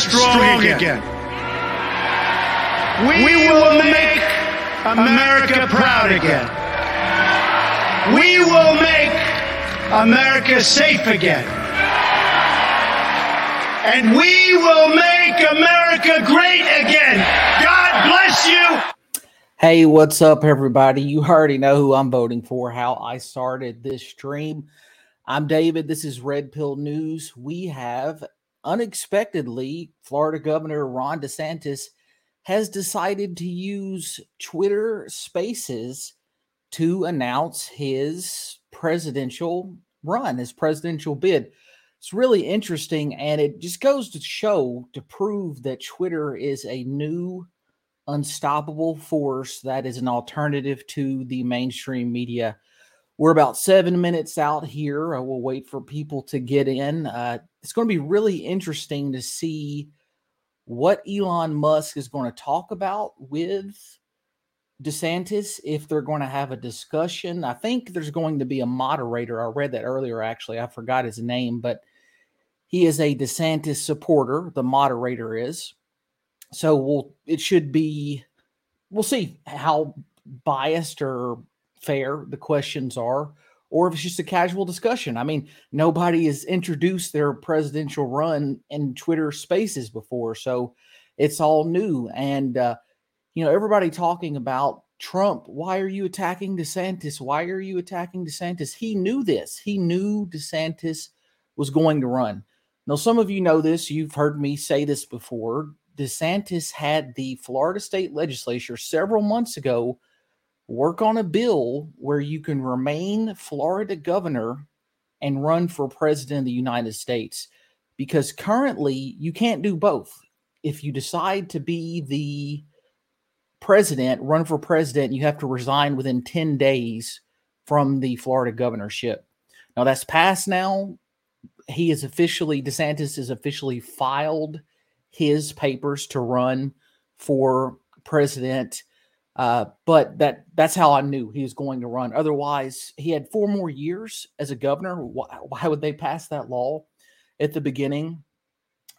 strong again. We will make America proud again. We will make America safe again. And we will make America great again. God bless you. Hey, what's up, everybody? You already know who I'm voting for, how I started this stream. I'm David. This is Red Pill News. We have unexpectedly Florida Governor Ron DeSantis has decided to use Twitter Spaces to announce his presidential run, his presidential bid. It's really interesting, and it just goes to show to prove that Twitter is a new, unstoppable force that is an alternative to the mainstream media. We're about seven minutes out here. I will wait for people to get in. Uh, it's going to be really interesting to see what Elon Musk is going to talk about with DeSantis if they're going to have a discussion. I think there's going to be a moderator. I read that earlier, actually. I forgot his name, but he is a DeSantis supporter. The moderator is. So we'll, it should be, we'll see how biased or fair the questions are or if it's just a casual discussion. I mean, nobody has introduced their presidential run in Twitter spaces before. So it's all new. And, uh, you know, everybody talking about Trump. Why are you attacking DeSantis? Why are you attacking DeSantis? He knew this. He knew DeSantis was going to run. Now, some of you know this. You've heard me say this before. DeSantis had the Florida state legislature several months ago work on a bill where you can remain Florida governor and run for president of the United States. Because currently you can't do both. If you decide to be the president, run for president, you have to resign within 10 days from the Florida governorship. Now that's passed now. He is officially, DeSantis has officially filed his papers to run for president uh, but that that's how I knew he was going to run. Otherwise, he had four more years as a governor. Why, why would they pass that law at the beginning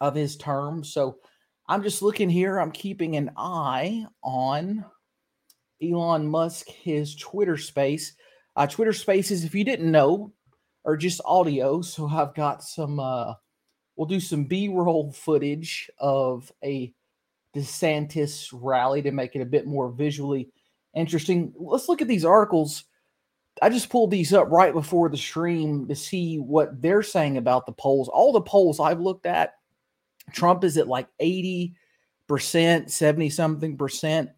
of his term? So I'm just looking here. I'm keeping an eye on Elon Musk, his Twitter space. Uh, Twitter spaces, if you didn't know, are just audio. So I've got some, uh, we'll do some B roll footage of a DeSantis rally to make it a bit more visually interesting. Let's look at these articles. I just pulled these up right before the stream to see what they're saying about the polls. All the polls I've looked at, Trump is at like 80%, 70 something percent.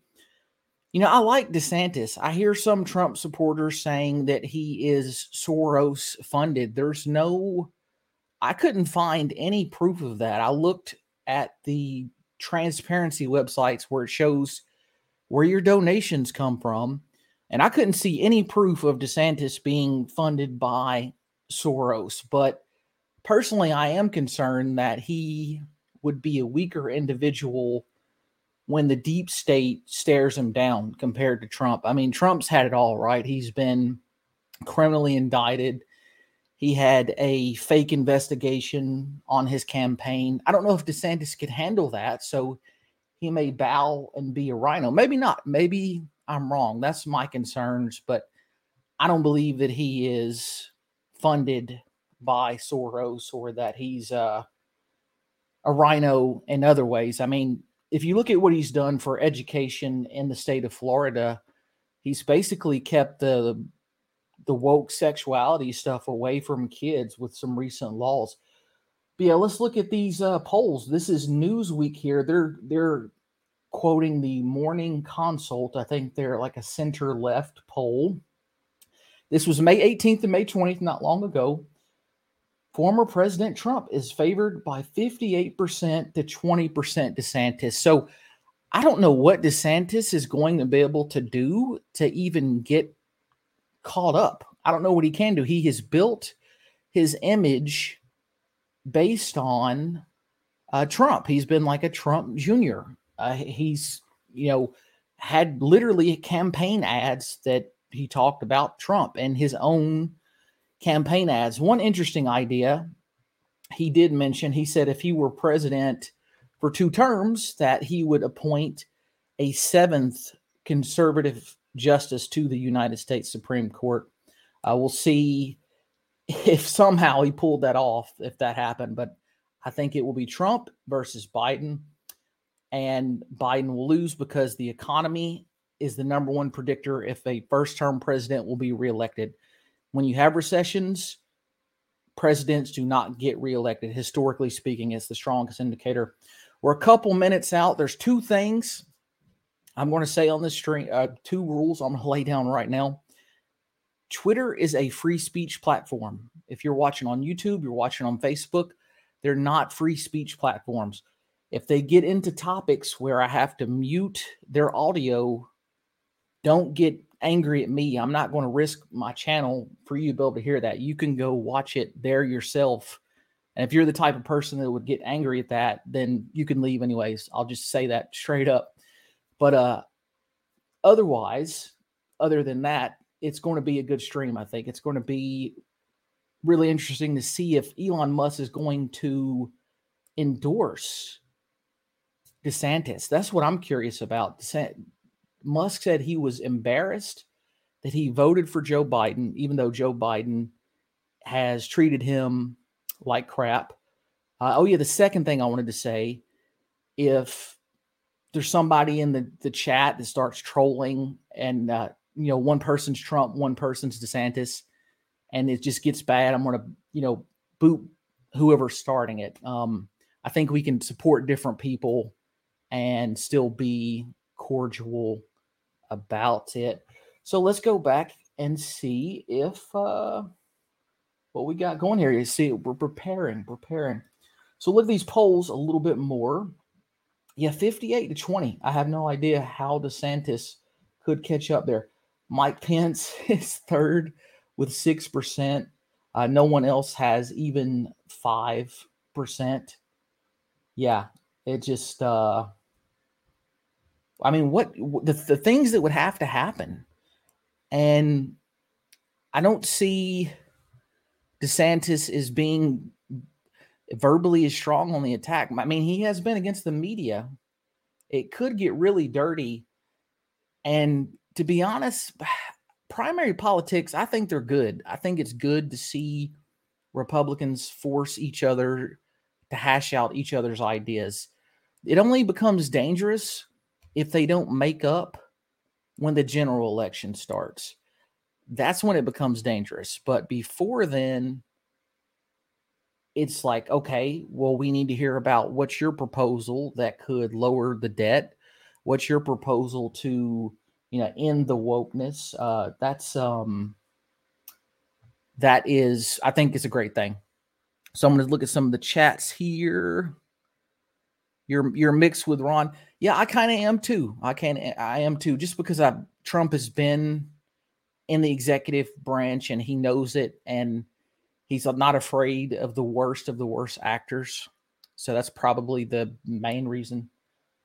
You know, I like DeSantis. I hear some Trump supporters saying that he is Soros funded. There's no, I couldn't find any proof of that. I looked at the transparency websites where it shows where your donations come from. And I couldn't see any proof of DeSantis being funded by Soros. But personally, I am concerned that he would be a weaker individual when the deep state stares him down compared to Trump. I mean, Trump's had it all right. He's been criminally indicted. He had a fake investigation on his campaign. I don't know if DeSantis could handle that. So he may bow and be a RINO. Maybe not. Maybe I'm wrong. That's my concerns. But I don't believe that he is funded by Soros or that he's uh, a RINO in other ways. I mean, if you look at what he's done for education in the state of Florida, he's basically kept the the woke sexuality stuff away from kids with some recent laws. But yeah, let's look at these uh, polls. This is Newsweek here. They're they're quoting the Morning Consult. I think they're like a center left poll. This was May 18th and May 20th, not long ago. Former President Trump is favored by 58% to 20% DeSantis. So I don't know what DeSantis is going to be able to do to even get caught up. I don't know what he can do. He has built his image based on uh, Trump. He's been like a Trump Jr. Uh, he's, you know, had literally campaign ads that he talked about Trump and his own campaign ads. One interesting idea he did mention he said if he were president for two terms that he would appoint a seventh conservative justice to the United States Supreme Court. Uh, we'll see if somehow he pulled that off, if that happened. But I think it will be Trump versus Biden. And Biden will lose because the economy is the number one predictor if a first term president will be reelected. When you have recessions, presidents do not get reelected. Historically speaking, it's the strongest indicator. We're a couple minutes out. There's two things I'm going to say on this stream, uh, two rules I'm going to lay down right now. Twitter is a free speech platform. If you're watching on YouTube, you're watching on Facebook, they're not free speech platforms. If they get into topics where I have to mute their audio, don't get angry at me. I'm not going to risk my channel for you to be able to hear that. You can go watch it there yourself. And if you're the type of person that would get angry at that, then you can leave anyways. I'll just say that straight up. But uh otherwise, other than that, it's going to be a good stream, I think. It's going to be really interesting to see if Elon Musk is going to endorse DeSantis. That's what I'm curious about. Musk said he was embarrassed that he voted for Joe Biden, even though Joe Biden has treated him like crap. Uh, oh, yeah. The second thing I wanted to say if there's somebody in the, the chat that starts trolling and, uh, you know, one person's Trump, one person's DeSantis, and it just gets bad, I'm going to, you know, boot whoever's starting it. Um, I think we can support different people and still be cordial about it. So let's go back and see if uh, what we got going here. You see, we're preparing, preparing. So look at these polls a little bit more. Yeah, 58 to 20. I have no idea how DeSantis could catch up there. Mike Pence is third with 6%. Uh, no one else has even 5%. Yeah, it just, uh, I mean, what the, the things that would have to happen? And I don't see DeSantis is being verbally is strong on the attack. I mean, he has been against the media. It could get really dirty. And to be honest, primary politics, I think they're good. I think it's good to see Republicans force each other to hash out each other's ideas. It only becomes dangerous if they don't make up when the general election starts. That's when it becomes dangerous. But before then, it's like, okay, well, we need to hear about what's your proposal that could lower the debt? What's your proposal to, you know, end the wokeness? Uh, that's um that is, I think it's a great thing. So I'm going to look at some of the chats here. You're you're mixed with Ron. Yeah, I kind of am too. I can't. I am too. Just because I Trump has been in the executive branch and he knows it and he's not afraid of the worst of the worst actors. So that's probably the main reason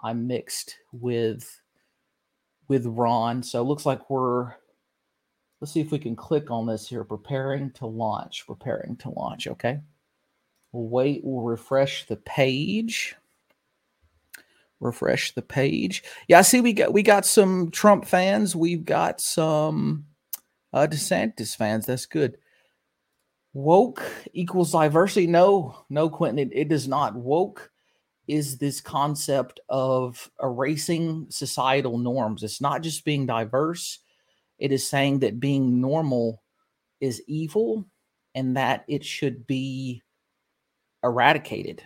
I'm mixed with with Ron. So it looks like we're let's see if we can click on this here. Preparing to launch. Preparing to launch. Okay. We'll wait. We'll refresh the page refresh the page. Yeah, I see we got we got some Trump fans. We've got some uh DeSantis fans. That's good. Woke equals diversity. No, no, Quentin, it, it does not. Woke is this concept of erasing societal norms. It's not just being diverse, it is saying that being normal is evil and that it should be eradicated.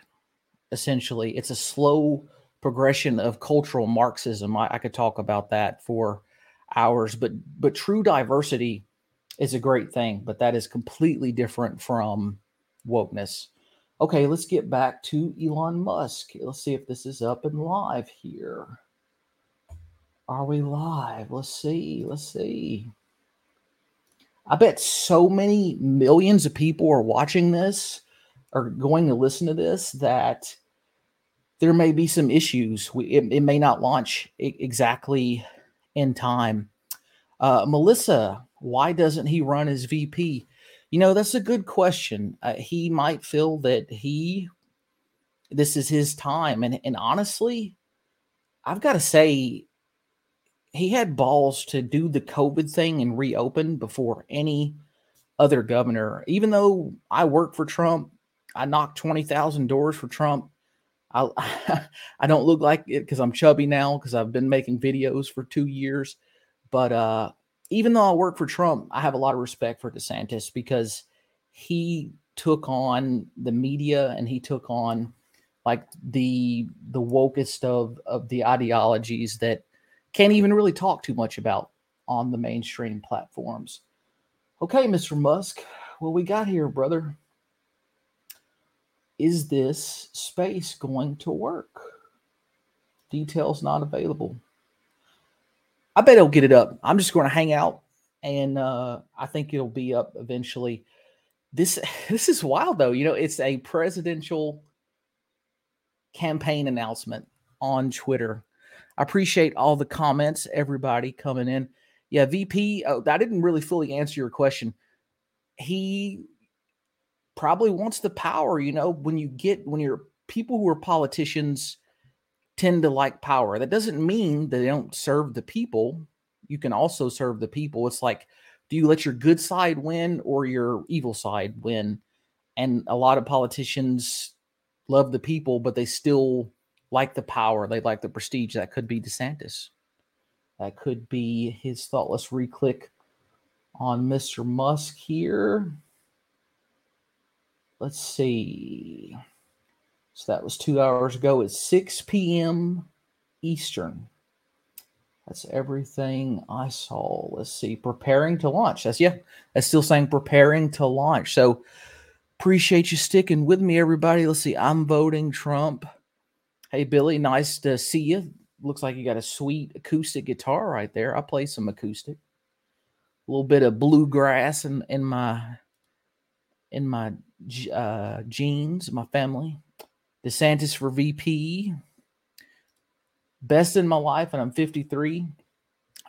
Essentially, it's a slow progression of cultural Marxism. I, I, could talk about that for hours, but but true diversity is a great thing, but that is completely different from wokeness. Okay, let's get back to Elon Musk. Let's see if this is up and live here. Are we live? Let's see. Let's see. I bet so many millions of people are watching this, are going to listen to this that there may be some issues. We, it, it may not launch I- exactly in time. Uh, Melissa, why doesn't he run as VP? You know, that's a good question. Uh, he might feel that he this is his time. And and honestly, I've got to say, he had balls to do the COVID thing and reopen before any other governor. Even though I work for Trump, I knocked 20,000 doors for Trump. I I don't look like it because I'm chubby now because I've been making videos for two years. But uh, even though I work for Trump, I have a lot of respect for DeSantis because he took on the media and he took on like the the wokest of of the ideologies that can't even really talk too much about on the mainstream platforms. Okay, Mr. Musk, what we got here, brother? Is this space going to work? Details not available. I bet he'll get it up. I'm just going to hang out, and uh, I think it'll be up eventually. This this is wild though. You know, it's a presidential campaign announcement on Twitter. I appreciate all the comments, everybody coming in. Yeah, VP, oh, I didn't really fully answer your question. He probably wants the power, you know, when you get when you're people who are politicians tend to like power. That doesn't mean that they don't serve the people. You can also serve the people. It's like, do you let your good side win or your evil side win? And a lot of politicians love the people, but they still like the power. They like the prestige. That could be DeSantis. That could be his thought. Let's re-click on Mr. Musk here. Let's see. So that was two hours ago. at 6 p.m. Eastern. That's everything I saw. Let's see. Preparing to launch. That's yeah. That's still saying preparing to launch. So appreciate you sticking with me, everybody. Let's see. I'm voting Trump. Hey Billy, nice to see you. Looks like you got a sweet acoustic guitar right there. I play some acoustic. A little bit of bluegrass in, in my in my uh, genes, my family. DeSantis for VP. Best in my life, and I'm 53.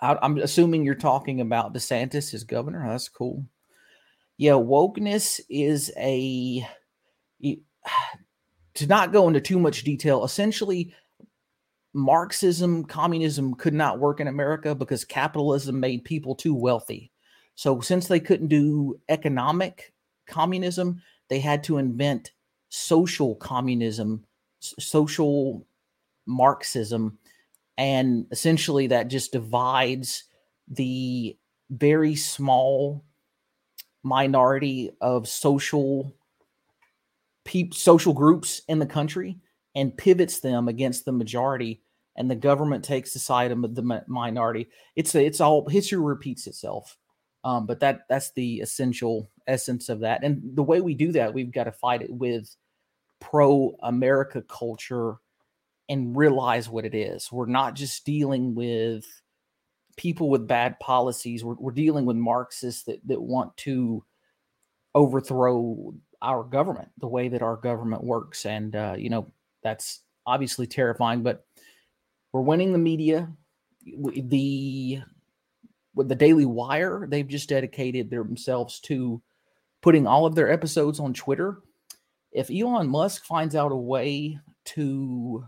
I, I'm assuming you're talking about DeSantis as governor. That's cool. Yeah, wokeness is a. To not go into too much detail, essentially, Marxism, communism could not work in America because capitalism made people too wealthy. So, since they couldn't do economic communism, they had to invent social communism, social Marxism, and essentially that just divides the very small minority of social pe- social groups in the country and pivots them against the majority and the government takes the side of the minority. It's it's all history repeats itself um, but that that's the essential essence of that. And the way we do that we've got to fight it with pro America culture and realize what it is. We're not just dealing with people with bad policies. We're, we're dealing with Marxists that, that want to overthrow our government, the way that our government works. And, uh, you know, that's obviously terrifying, but we're winning the media. The with the Daily Wire, they've just dedicated themselves to putting all of their episodes on Twitter if Elon Musk finds out a way to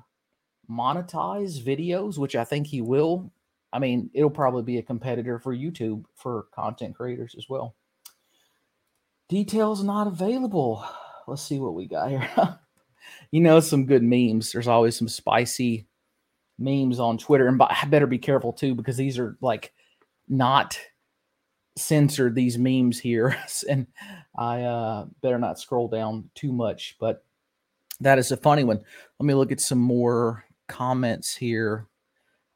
monetize videos, which I think he will, I mean, it'll probably be a competitor for YouTube for content creators as well. Details not available. Let's see what we got here. you know, some good memes. There's always some spicy memes on Twitter. And I better be careful too, because these are like not censored these memes here and I uh, better not scroll down too much, but that is a funny one. Let me look at some more comments here.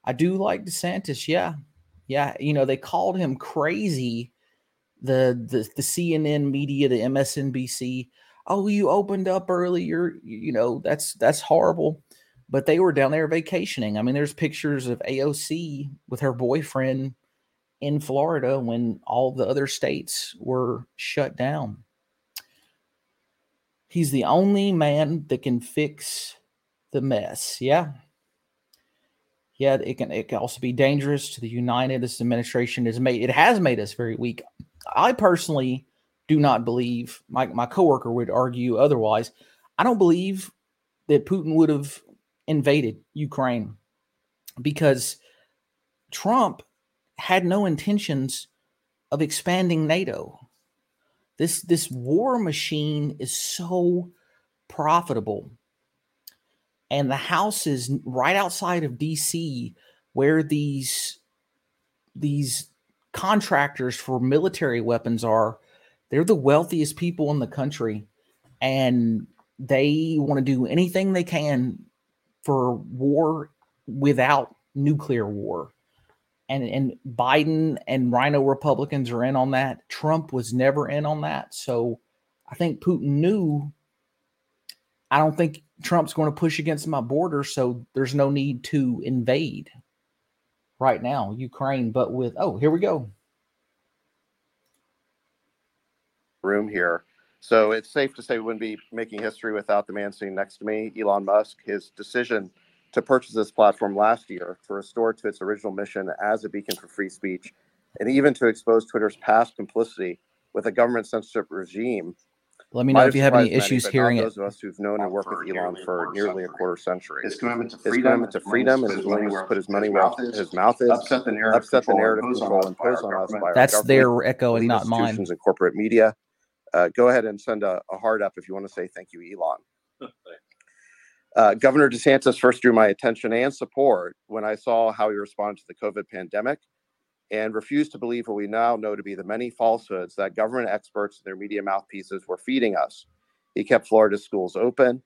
I do like DeSantis. Yeah. Yeah. You know, they called him crazy. The, the, the CNN media, the MSNBC. Oh, you opened up earlier. You know, that's, that's horrible. But they were down there vacationing. I mean, there's pictures of AOC with her boyfriend in Florida when all the other states were shut down. He's the only man that can fix the mess. Yeah. Yeah, it can it can also be dangerous to the United. This administration has made it has made us very weak. I personally do not believe my, my coworker would argue otherwise. I don't believe that Putin would have invaded Ukraine because Trump had no intentions of expanding NATO. This this war machine is so profitable. And the house is right outside of DC where these these contractors for military weapons are. They're the wealthiest people in the country and they want to do anything they can for war without nuclear war. And and Biden and RINO Republicans are in on that. Trump was never in on that. So I think Putin knew I don't think Trump's going to push against my border, so there's no need to invade right now Ukraine. But with oh, here we go. Room here. So it's safe to say we wouldn't be making history without the man sitting next to me, Elon Musk. His decision to purchase this platform last year to restore to its original mission as a beacon for free speech, and even to expose Twitter's past complicity with a government censorship regime. Let me know if you have any issues many, hearing those it. of us who've known and worked with Elon for nearly a quarter century. His commitment to His freedom, commitment to freedom and his willingness to put his money where his mouth is, upset the narrative, upset the control narrative imposed control on us by imposed our on us government. by our That's government, their echoing, legal not mine. institutions and corporate media. Uh, go ahead and send a, a heart up if you want to say thank you, Elon. Uh, Governor DeSantis first drew my attention and support when I saw how he responded to the COVID pandemic and refused to believe what we now know to be the many falsehoods that government experts and their media mouthpieces were feeding us. He kept Florida's schools open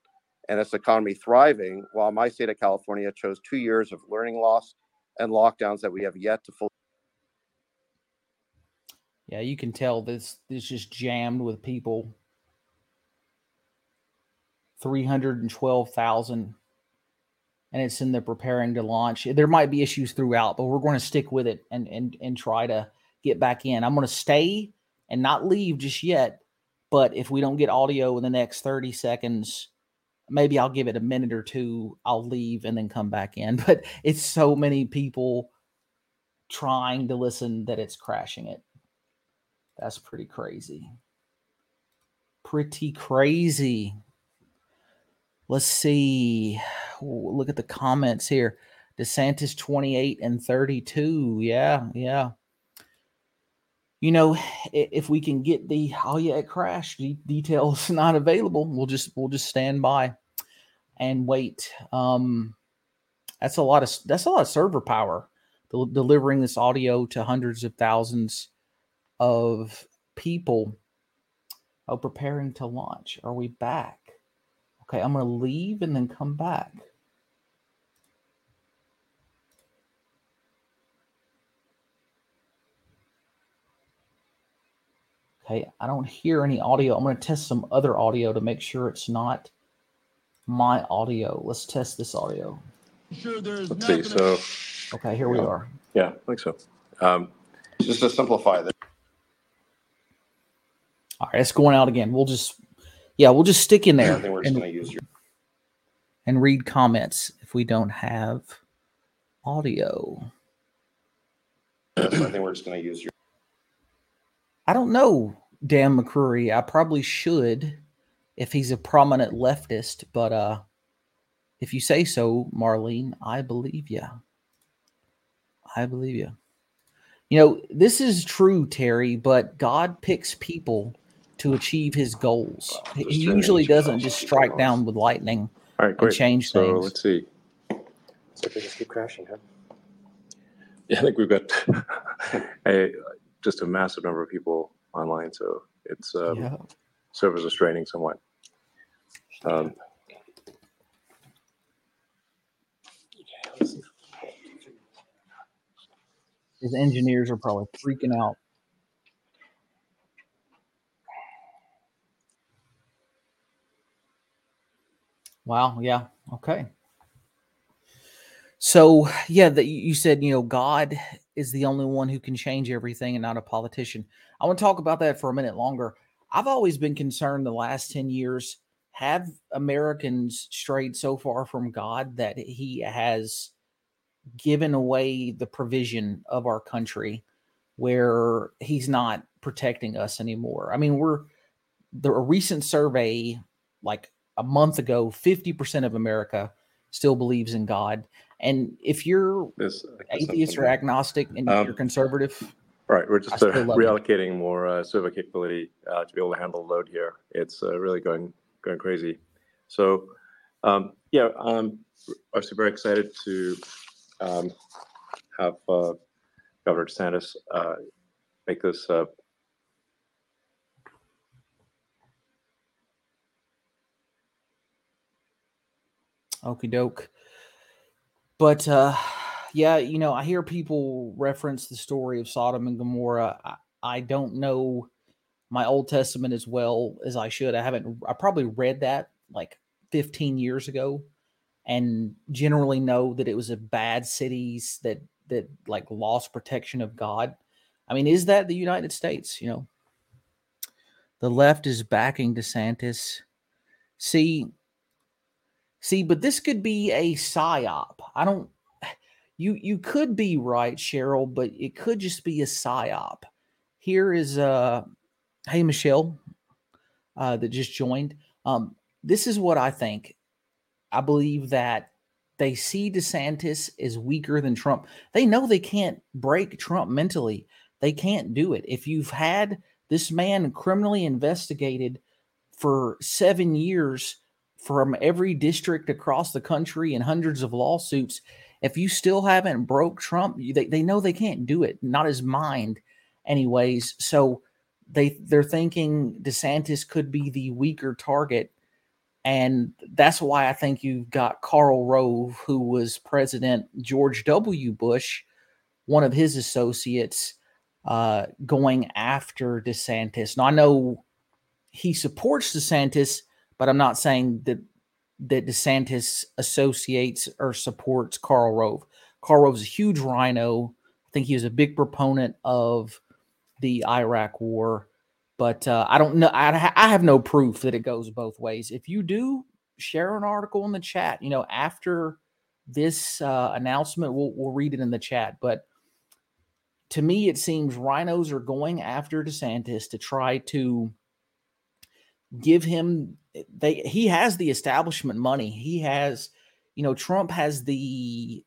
and its economy thriving, while my state of California chose two years of learning loss and lockdowns that we have yet to fully. Yeah, you can tell this this just jammed with people. Three hundred and it's in the preparing to launch. There might be issues throughout, but we're going to stick with it and and and try to get back in. I'm going to stay and not leave just yet. But if we don't get audio in the next thirty seconds, maybe I'll give it a minute or two. I'll leave and then come back in. But it's so many people trying to listen that it's crashing it. That's pretty crazy. Pretty crazy. Let's see. Look at the comments here. DeSantis 28 and 32. Yeah, yeah. You know, if we can get the oh yeah, it crashed. details not available. We'll just we'll just stand by and wait. Um that's a lot of that's a lot of server power del- delivering this audio to hundreds of thousands of people oh preparing to launch are we back okay i'm going to leave and then come back. Okay i don't hear any audio. I'm going to test some other audio to make sure it's not my audio. Let's test this audio. Sure, there's Let's see, so, okay here we are. Yeah, I think so. Um, Just to simplify this. all right it's going out again. We'll just yeah we'll just stick in there think we're just and, use your. and read comments if we don't have audio I think we're just going to use your. I don't know Dan McCrory. I probably should if he's a prominent leftist, but uh if you say so, Marlene, I believe you. I believe you. You know, this is true, Terry, but God picks people to achieve his goals. He usually doesn't just strike down with lightning. all right, great. change so things. let's see. So they just keep crashing, huh? Yeah, I think we've got a just a massive number of people online, so it's um, yeah. servers are straining somewhat. Um, His engineers are probably freaking out. Wow. Yeah. Okay. So yeah, that you said you know God is the only one who can change everything and not a politician. I want to talk about that for a minute longer. I've always been concerned the last ten years have Americans strayed so far from God that He has given away the provision of our country where he's not protecting us anymore. I mean, we're the a recent survey like a month ago, 50% of America still believes in God. And if you're This atheist or agnostic and Um, you're conservative, Right, we're just uh, still love it. reallocating more uh, server capability uh, to be able to handle the load here. It's uh, really going going crazy. So, um, yeah, um, obviously very excited to um, have uh, Governor DeSantis uh, make this. Okie doke. But uh yeah, you know, I hear people reference the story of Sodom and Gomorrah. I, I don't know my Old Testament as well as I should. I haven't I probably read that like 15 years ago and generally know that it was a bad cities that that like lost protection of God. I mean, is that the United States, you know? The left is backing DeSantis. See, See, but this could be a psyop. I don't you you could be right, Cheryl, but it could just be a psyop. Here is uh hey Michelle uh that just joined. Um this is what I think. I believe that they see DeSantis as weaker than Trump. They know they can't break Trump mentally. They can't do it. If you've had this man criminally investigated for 7 years from every district across the country and hundreds of lawsuits if you still haven't broke trump they, they know they can't do it not his mind anyways. So they they're thinking desantis could be the weaker target. And that's why i think you've got karl rove who was president george w. Bush one of his associates uh, going after desantis. Now i know he supports desantis but I'm not saying that that DeSantis associates or supports Karl Rove. Karl Rove's a huge RINO. I think he was a big proponent of the Iraq War, but uh, I don't know. I, I have no proof that it goes both ways. If you do, share an article in the chat. You know, after this uh, announcement, we'll we'll read it in the chat. But to me, it seems RINOs are going after DeSantis to try to give him they he has the establishment money. He has you know trump has the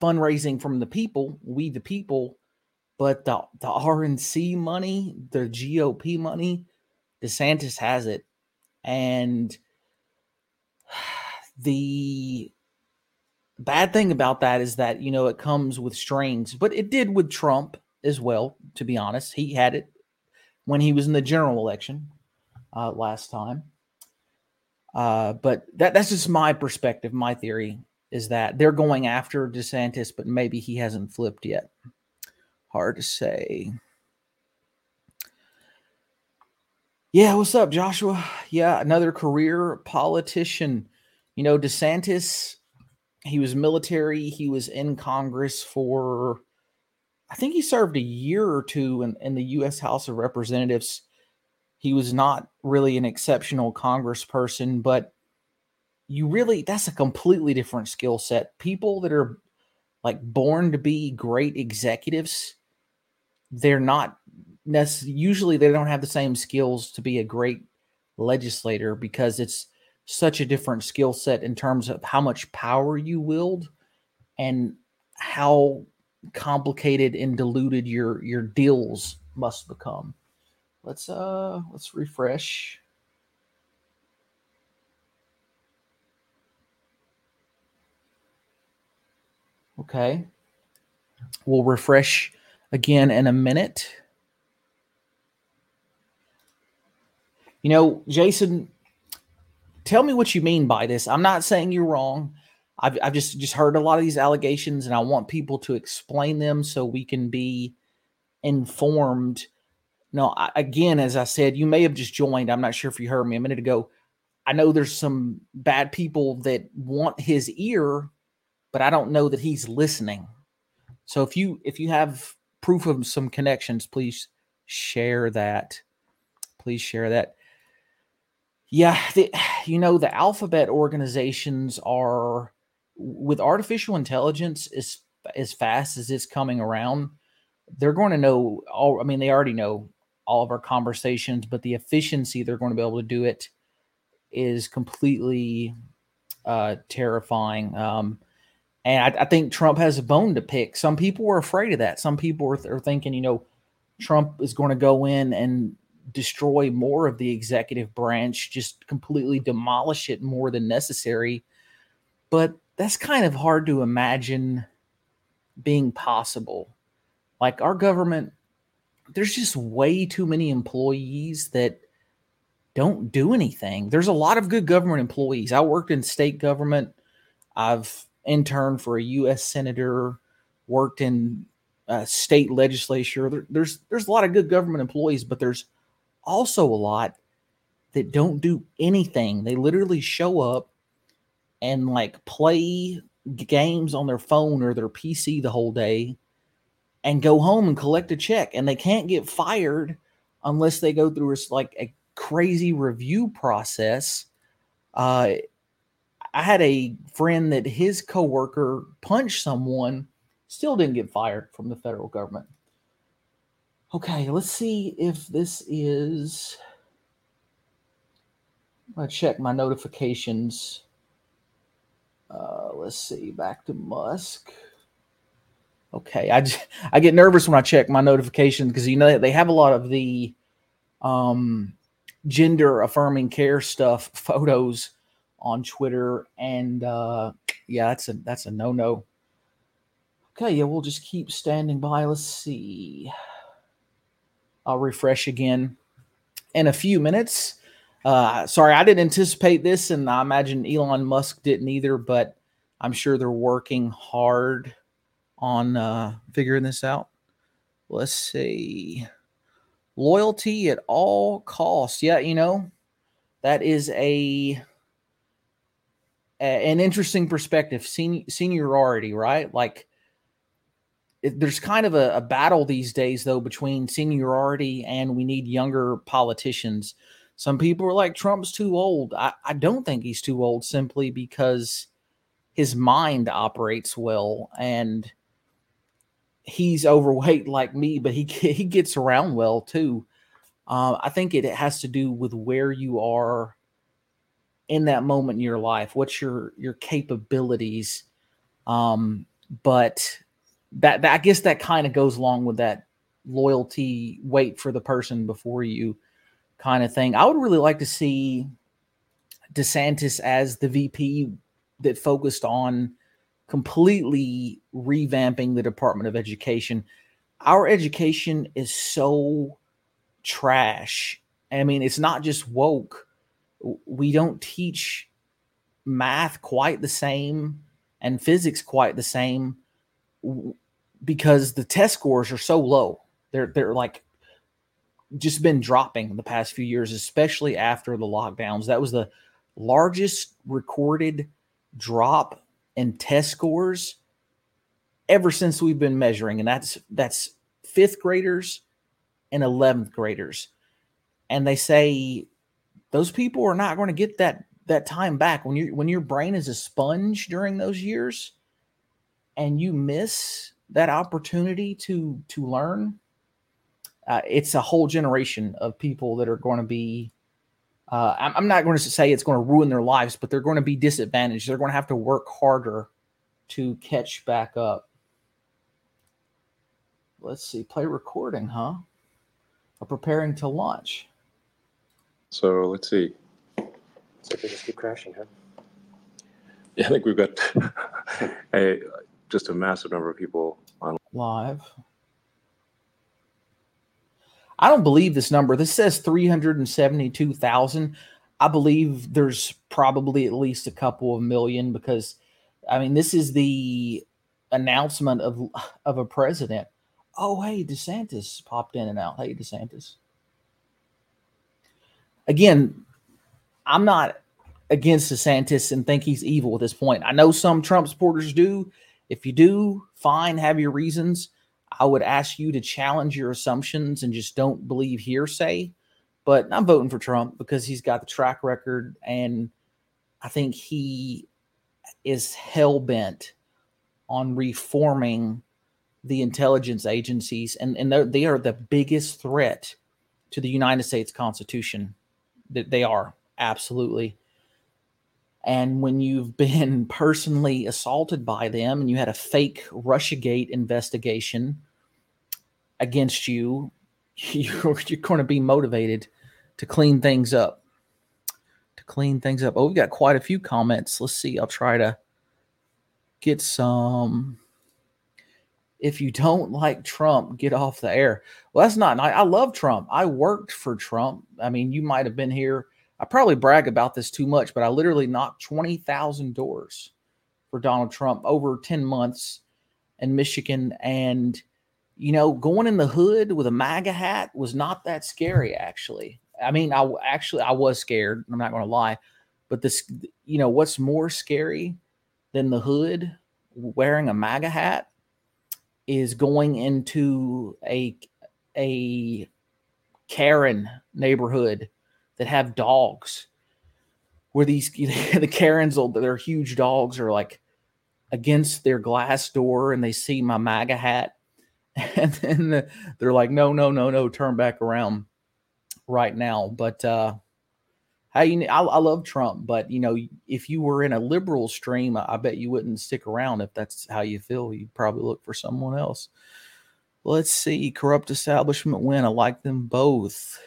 fundraising from the people we the people but the the rnc money the gop money desantis has it. And the bad thing about that is that you know it comes with strings but it did with trump as well to be honest. He had it when he was in the general election uh, last time. Uh, but that that's just my perspective. My theory is that they're going after DeSantis, but maybe he hasn't flipped yet. Hard to say. Yeah, what's up, Joshua? Yeah, another career politician. You know, DeSantis, he was military, he was in Congress for, I think he served a year or two in, in the U.S. House of Representatives he was not really an exceptional congressperson, but you really, that's a completely different skill set. People that are like born to be great executives, they're not necessarily, usually they don't have the same skills to be a great legislator because it's such a different skill set in terms of how much power you wield and how complicated and diluted your your deals must become let's uh let's refresh. Okay. We'll refresh again in a minute. You know jason tell me what you mean by this. I'm not saying you're wrong. I've, I've just just heard a lot of these allegations and i want people to explain them so we can be informed no, I, again, as I said, you may have just joined. I'm not sure if you heard me a minute ago. I know there's some bad people that want his ear, but I don't know that he's listening. So if you if you have proof of some connections, please share that. Please share that. Yeah, the, you know the alphabet organizations are with artificial intelligence as as fast as it's coming around. They're going to know all. I mean, they already know all of our conversations, but the efficiency they're going to be able to do it is completely uh, terrifying. Um, and I, I, think Trump has a bone to pick. Some people are afraid of that. Some people are, are thinking, you know, Trump is going to go in and destroy more of the executive branch, just completely demolish it more than necessary. But that's kind of hard to imagine being possible. Like our government, there's just way too many employees that don't do anything. There's a lot of good government employees. I worked in state government. I've interned for a U.S. senator, worked in uh, state legislature. There, there's there's a lot of good government employees, but there's also a lot that don't do anything. They literally show up and like play games on their phone or their PC the whole day and go home and collect a check and they can't get fired unless they go through a, like a crazy review process. Uh, I had a friend that his coworker punched someone, still didn't get fired from the federal government. Okay, let's see if this is. I'm check my notifications. Uh, let's see, back to Musk. Okay, I just, I get nervous when I check my notifications because you know they have a lot of the um gender affirming care stuff photos on Twitter, and uh, yeah, that's a that's a no no. Okay, yeah, we'll just keep standing by. Let's see. I'll refresh again in a few minutes. Uh, sorry, I didn't anticipate this, and I imagine Elon Musk didn't either, but I'm sure they're working hard on uh, figuring this out. Let's see loyalty at all costs. Yeah, you know, that is a, a an interesting perspective. Sen- seniority, right? Like, it, there's kind of a, a battle these days, though, between seniority and we need younger politicians. Some people are like, Trump's too old. I, I don't think he's too old simply because his mind operates well and he's overweight like me, but he he gets around well too. Uh, I think it has to do with where you are in that moment in your life. What's your your capabilities? Um, but that, that I guess that kind of goes along with that loyalty, wait for the person before you kind of thing. I would really like to see DeSantis as the VP that focused on completely revamping the Department of Education. Our education is so trash. I mean, it's not just woke. We don't teach math quite the same and physics quite the same because the test scores are so low. They're they're like just been dropping the past few years, especially after the lockdowns. That was the largest recorded drop in test scores ever since we've been measuring, and that's that's fifth graders and 11th graders. And they say those people are not going to get that that time back when you when your brain is a sponge during those years and you miss that opportunity to to learn uh, it's a whole generation of people that are going to be uh, I'm, I'm not going to say it's going to ruin their lives, but they're going to be disadvantaged. They're going to have to work harder to catch back up. Let's see, play recording, huh? Or preparing to launch. So let's see. So they just keep crashing, huh? Yeah, I think we've got a just a massive number of people on live. I don't believe this number. This says 372,000. I believe there's probably at least a couple of million because I mean this is the announcement of of a president. Oh, hey, DeSantis popped in and out. Hey, DeSantis. Again, I'm not against DeSantis and think he's evil at this point. I know some Trump supporters do. If you do, fine, have your reasons. I would ask you to challenge your assumptions and just don't believe hearsay. But I'm voting for Trump because he's got the track record, and I think he is hell bent on reforming the intelligence agencies, and and they are the biggest threat to the United States Constitution. That they are. Absolutely. And when you've been personally assaulted by them and you had a fake Russiagate investigation against you, you're, you're going to be motivated to clean things up. To clean things up. Oh, we've got quite a few comments. Let's see. I'll try to get some. If you don't like Trump, get off the air. Well, that's not. I, I love Trump. I worked for Trump. I mean, you might have been here I probably brag about this too much, but I literally knocked 20,000 doors for Donald Trump over 10 months in Michigan. And, you know, going in the hood with a MAGA hat was not that scary, actually. I mean, I actually, I was scared. I'm not going to lie. But this, you know, what's more scary than the hood wearing a MAGA hat is going into a, a Karen neighborhood that have dogs. Where these the Karens their huge dogs are like against their glass door and they see my MAGA hat. And then the, they're like no no no no turn back around right now. But uh how you I, I love Trump but you know if you were in a liberal stream I, I bet you wouldn't stick around if that's how you feel. You'd probably look for someone else. Let's see corrupt establishment win. I like them both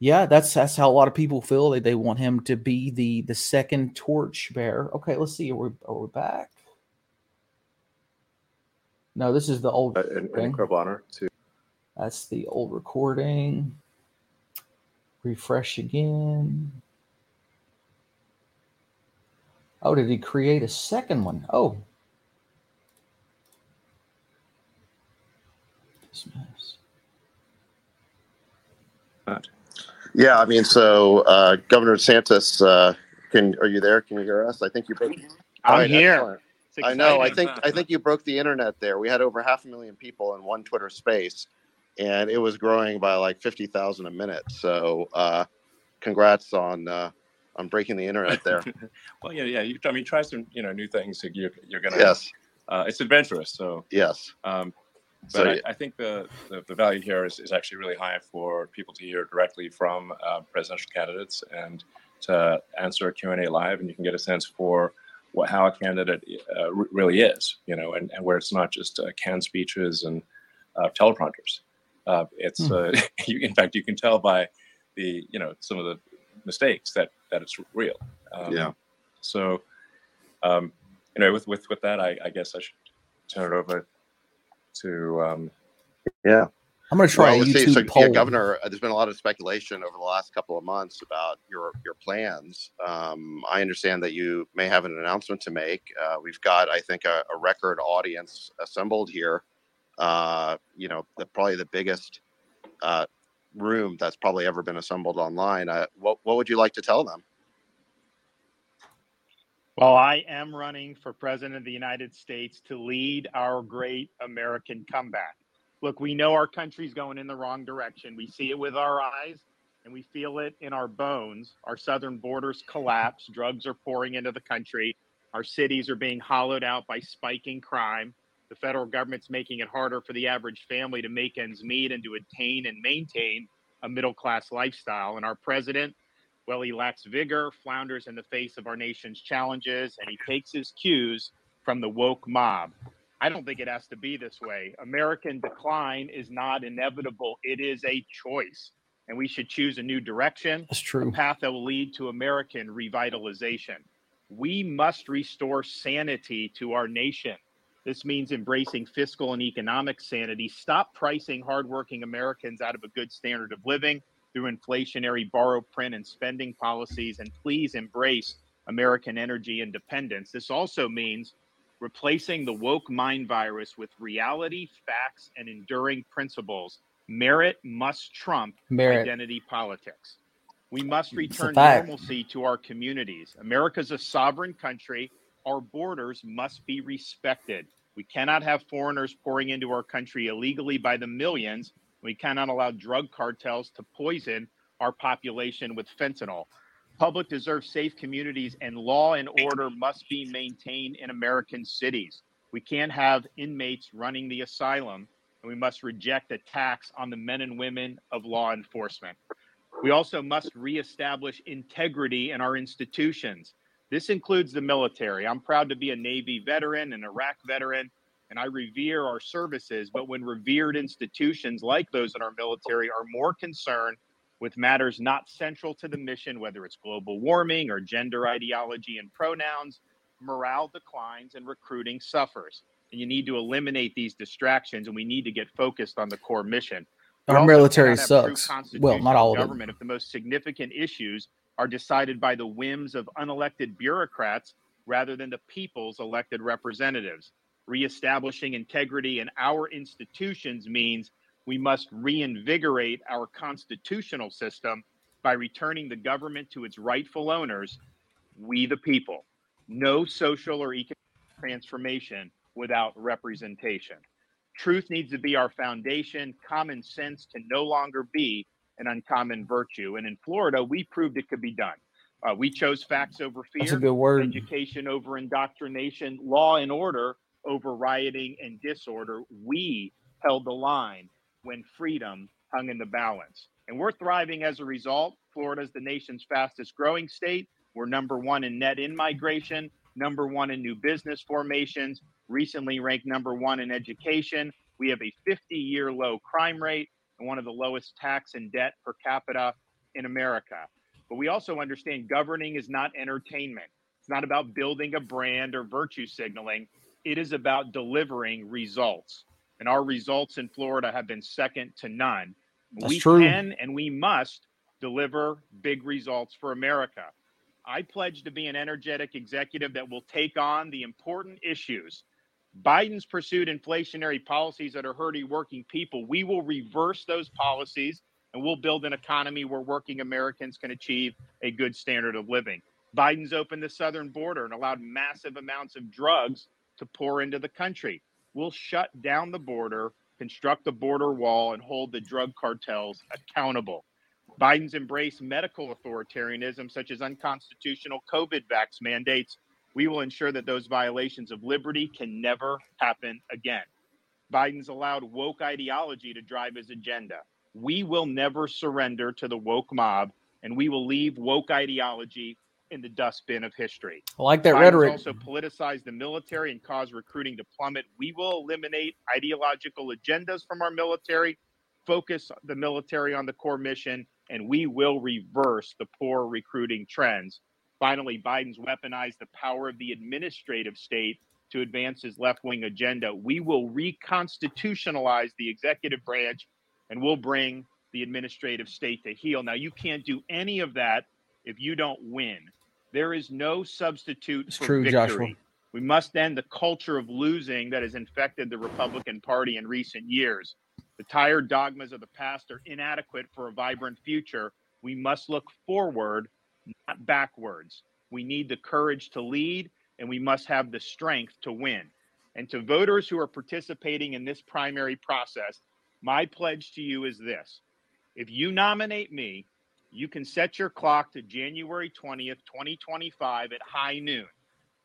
yeah, that's that's how a lot of people feel. They they want him to be the the second torch bearer. Okay, let's see. Are we, are we back? No, this is the old. Uh, an, an incredible honor to. That's the old recording. Refresh again. Oh, did he create a second one? Oh. Dismiss. Not. Yeah, I mean, so uh, Governor DeSantis, uh, can are you there? Can you hear us? I think you broke. I'm right, here. I know. I think I think you broke the internet there. We had over half a million people in one Twitter space, and it was growing by like fifty thousand a minute. So, uh, congrats on uh, on breaking the internet there. well, yeah, yeah. You, I mean, try some you know new things. You're, you're gonna. Yes. Uh, it's adventurous. So. Yes. Um, but so, I, I, think the, the, the, value here is, is actually really high for people to hear directly from uh, presidential candidates and to answer a Q&A live, and you can get a sense for what how a candidate uh, really is, you know, and, and where it's not just uh, canned speeches and uh, teleprompters. Uh, it's hmm. you, in fact you can tell by the you know some of the mistakes that that it's real. Um, yeah. So, um, anyway, with with with that, I, I guess I should turn it over to um, yeah. I'm going to try well, a YouTube so, poll. Yeah, governor uh, there's been a lot of speculation over the last couple of months about your your plans. Um, i understand that you may have an announcement to make. Uh, we've got i think a, a record audience assembled here. Uh, you know the, probably the biggest uh, room that's probably ever been assembled online. Uh, what, what would you like to tell them well, I am running for president of the United States to lead our great American comeback. Look, we know our country's going in the wrong direction. We see it with our eyes and we feel it in our bones. Our southern borders collapse, drugs are pouring into the country, our cities are being hollowed out by spiking crime. The federal government's making it harder for the average family to make ends meet and to attain and maintain a middle class lifestyle. And our president well, he lacks vigor, flounders in the face of our nation's challenges, and he takes his cues from the woke mob. I don't think it has to be this way. American decline is not inevitable, it is a choice. And we should choose a new direction. That's true. A path that will lead to American revitalization. We must restore sanity to our nation. This means embracing fiscal and economic sanity. Stop pricing hardworking Americans out of a good standard of living through inflationary borrow, print, and spending policies, and please embrace American energy independence. This also means replacing the woke mind virus with reality, facts, and enduring principles. Merit must trump Merit. identity politics. We must return normalcy to our communities. America's a sovereign country. Our borders must be respected. We cannot have foreigners pouring into our country illegally by the millions we cannot allow drug cartels to poison our population with fentanyl. Public deserves safe communities, and law and order must be maintained in American cities. We can't have inmates running the asylum, and we must reject attacks on the men and women of law enforcement. We also must reestablish integrity in our institutions. This includes the military. I'm proud to be a Navy veteran, an Iraq veteran, and I revere our services. But when revered institutions like those in our military are more concerned with matters not central to the mission, whether it's global warming or gender ideology and pronouns, morale declines and recruiting suffers. And you need to eliminate these distractions, and we need to get focused on the core mission. We Our military cannot have true sucks. Well, not all of it. government if the most significant issues are decided by the whims of unelected bureaucrats rather than the people's elected representatives. Reestablishing integrity in our institutions means we must reinvigorate our constitutional system by returning the government to its rightful owners, we the people. No social or economic transformation without representation. Truth needs to be our foundation. Common sense can no longer be an uncommon virtue. And in Florida, we proved it could be done. Uh, we chose facts over That's a fear, good word. education over indoctrination, law and order over rioting and disorder. We held the line when freedom hung in the balance. And we're thriving as a result. Florida is the nation's fastest growing state. We're number one in net in migration, number one in new business formations, recently ranked number one in education. We have a 50 year low crime rate and one of the lowest tax and debt per capita in America. But we also understand governing is not entertainment. It's not about building a brand or virtue signaling. It is about delivering results. And our results in Florida have been second to none. That's we true. can and we must deliver big results for America. I pledge to be an energetic executive that will take on the important issues. Biden's pursued inflationary policies that are hurting working people. We will reverse those policies and we'll build an economy where working Americans can achieve a good standard of living. Biden's opened the southern border and allowed massive amounts of drugs to pour into the country. We'll shut down the border, construct a border wall, and hold the drug cartels accountable. Biden's embraced medical authoritarianism, such as unconstitutional COVID vax mandates. We will ensure that those violations of liberty can never happen again. Biden's allowed woke ideology to drive his agenda. We will never surrender to the woke mob, and we will leave woke ideology in the dustbin of history. I like that Biden's rhetoric. also politicize the military and cause recruiting to plummet. We will eliminate ideological agendas from our military, focus the military on the core mission, and we will reverse the poor recruiting trends. Finally, Biden's weaponized the power of the administrative state to advance his left wing agenda. We will reconstitutionalize the executive branch and we'll bring the administrative state to heel. Now, you can't do any of that if you don't win. There is no substitute It's for true, victory. Joshua. We must end the culture of losing that has infected the Republican Party in recent years. The tired dogmas of the past are inadequate for a vibrant future. We must look forward, not backwards. We need the courage to lead, and we must have the strength to win. And to voters who are participating in this primary process, my pledge to you is this if you nominate me, you can set your clock to January 20th, 2025 at high noon,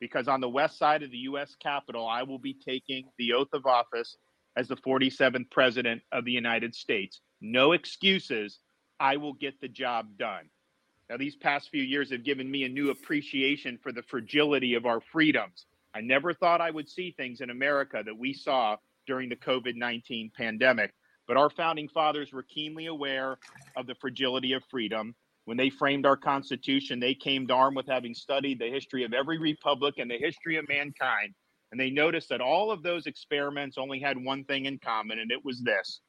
because on the west side of the U.S. Capitol, I will be taking the oath of office as the 47th President of the United States. No excuses. I will get the job done. Now, these past few years have given me a new appreciation for the fragility of our freedoms. I never thought I would see things in America that we saw during the COVID 19 pandemic. But our founding fathers were keenly aware of the fragility of freedom. When they framed our Constitution, they came armed with having studied the history of every republic and the history of mankind. And they noticed that all of those experiments only had one thing in common, and it was this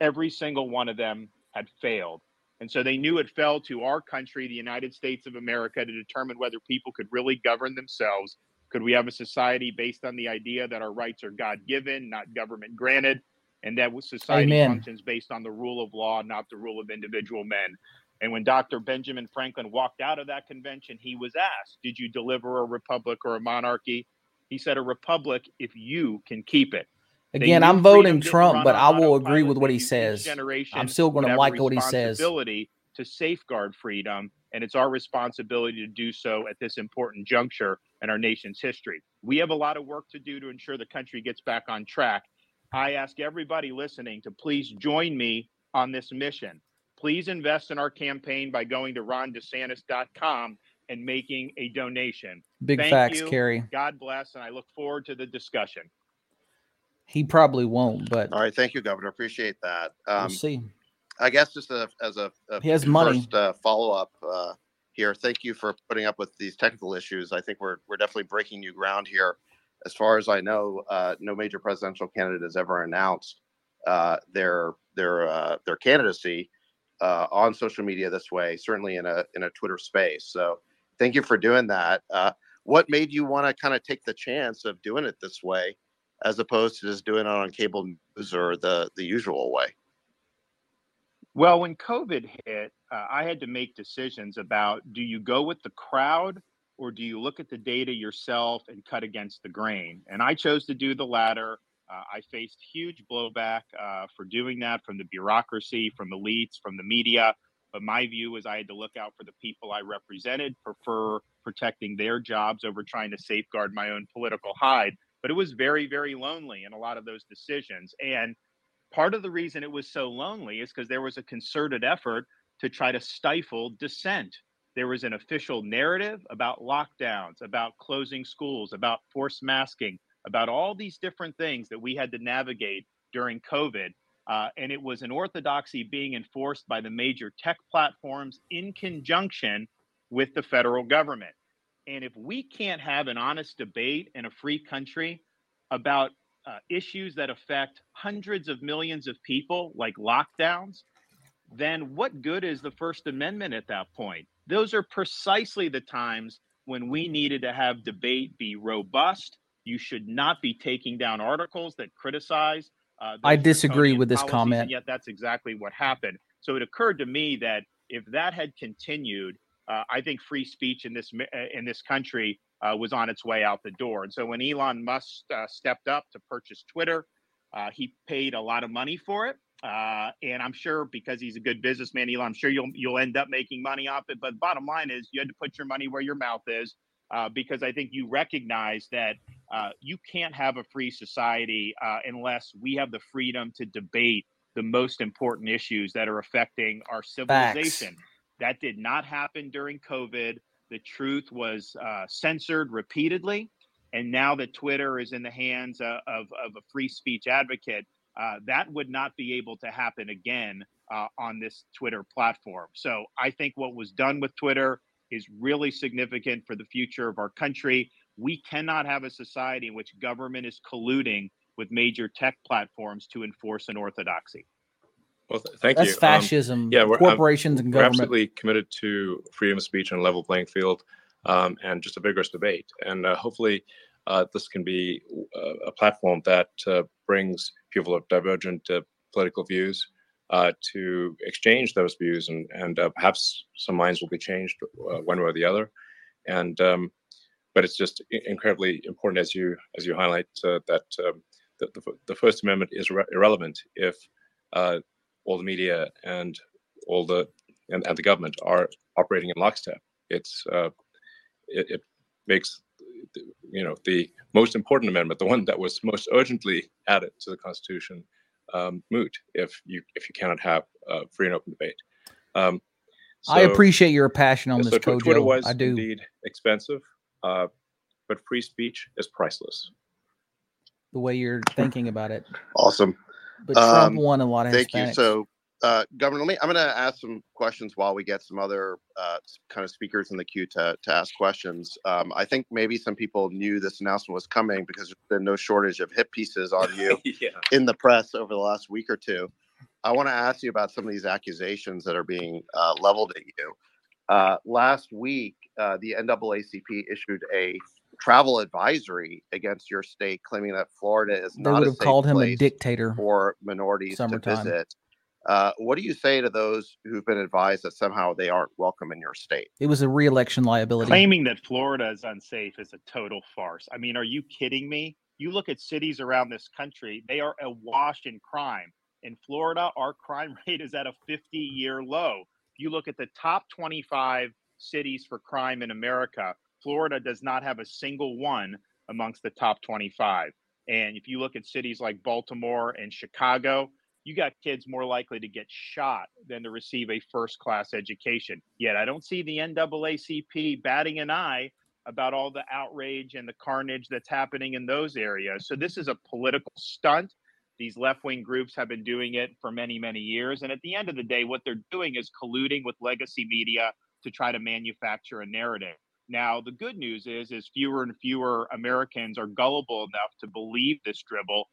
every single one of them had failed. And so they knew it fell to our country, the United States of America, to determine whether people could really govern themselves. Could we have a society based on the idea that our rights are God given, not government granted, and that society Amen. functions based on the rule of law, not the rule of individual men? And when Dr. Benjamin Franklin walked out of that convention, he was asked, Did you deliver a republic or a monarchy? He said, A republic if you can keep it. Again, I'm voting Trump, but I will agree with what he says. I'm still going to like what he says. responsibility to safeguard freedom, and it's our responsibility to do so at this important juncture in our nation's history. We have a lot of work to do to ensure the country gets back on track. I ask everybody listening to please join me on this mission. please invest in our campaign by going to rondesantis.com and making a donation. Big Thank facts, you. Kerry. God bless, and I look forward to the discussion. He probably won't, but All right, thank you, Governor. Appreciate that. we'll Um, see. I guess just a, as a, a He has money. first uh, follow up uh, here. Thank you for putting up with these technical issues. I think we're we're definitely breaking new ground here. As far as I know, uh, no major presidential candidate has ever announced uh, their their uh, their candidacy uh, on social media this way. Certainly in a in a Twitter space. So thank you for doing that. Uh, what made you want to kind of take the chance of doing it this way, as opposed to just doing it on cable news or the the usual way? Well, when COVID hit, uh, I had to make decisions about do you go with the crowd or do you look at the data yourself and cut against the grain? And I chose to do the latter. Uh, I faced huge blowback uh, for doing that from the bureaucracy, from elites, from the media. But my view was I had to look out for the people I represented, prefer protecting their jobs over trying to safeguard my own political hide. But it was very, very lonely in a lot of those decisions. And part of the reason it was so lonely is because there was a concerted effort to try to stifle dissent. There was an official narrative about lockdowns, about closing schools, about forced masking, about all these different things that we had to navigate during COVID. Uh, and it was an orthodoxy being enforced by the major tech platforms in conjunction with the federal government. And if we can't have an honest debate in a free country about uh, issues that affect hundreds of millions of people, like lockdowns, then what good is the First Amendment at that point? Those are precisely the times when we needed to have debate be robust. You should not be taking down articles that criticize. Uh, I disagree with this policies, comment. Yet, that's exactly what happened. So it occurred to me that if that had continued, uh, I think free speech in this uh, in this country uh, was on its way out the door. And so when Elon Musk uh, stepped up to purchase Twitter, uh, he paid a lot of money for it. Uh, and I'm sure because he's a good businessman, Elon, I'm sure you'll you'll end up making money off it. But bottom line is, you had to put your money where your mouth is, uh, because I think you recognize that uh, you can't have a free society uh, unless we have the freedom to debate the most important issues that are affecting our civilization. That did not happen during COVID. The truth was uh, censored repeatedly. And now that Twitter is in the hands uh, of, of a free speech advocate, uh, that would not be able to happen again uh, on this Twitter platform. So I think what was done with Twitter is really significant for the future of our country. We cannot have a society in which government is colluding with major tech platforms to enforce an orthodoxy. Well, th- thank That's you. Um, fascism. yeah, we're- I'm- corporations and we're government. absolutely committed to freedom of speech and level playing field um, and just a vigorous debate. And uh, hopefully, uh, this can be uh, a platform that uh, brings people of divergent uh, political views to exchange those views, and, and perhaps some minds will be changed one way or the other. And um, but it's just incredibly important, as you as you highlight, that um, the, the, the First Amendment is irre- irrelevant if all the media and all the and, and the government are operating in lockstep. It's uh, it, it makes you know the most important amendment, the one that was most urgently added to the Constitution, um, moot if you if you cannot have uh, free and open debate. Um, I appreciate your passion on yeah, this, so Tw- Twitter was I do. indeed expensive, uh, but free speech is priceless. The way you're thinking about it, Awesome. but Trump Um, won a lot of Thank you. So, uh, Governor, let me, I'm going to ask some questions while we get some other uh, kind of speakers in the queue to, to ask questions. Um, I think maybe some people knew this announcement was coming because there's been no shortage of hit pieces on you yeah. in the press over the last week or two. I want to ask you about some of these accusations that are being uh, leveled at you. Uh, last week, uh, the NAACP issued a travel advisory against your state, claiming that Florida is they not would a have safe called him a place dictator. for minorities Summertime. to visit. Uh, what do you say to those who've been advised that somehow they aren't welcome in your state? It was a re-election liability. Claiming that Florida is unsafe is a total farce. I mean, are you kidding me? You look at cities around this country, they are awash in crime. In Florida, our crime rate is at a 50 year low. If you look at the top 25 cities for crime in America, Florida does not have a single one amongst the top 25. And if you look at cities like Baltimore and Chicago, you got kids more likely to get shot than to receive a first class education. Yet I don't see the NAACP batting an eye about all the outrage and the carnage that's happening in those areas. So this is a political stunt. These left wing groups have been doing it for many, many years. And at the end of the day, what they're doing is colluding with legacy media to try to manufacture a narrative. Now, the good news is, is fewer and fewer Americans are gullible enough to believe this dribble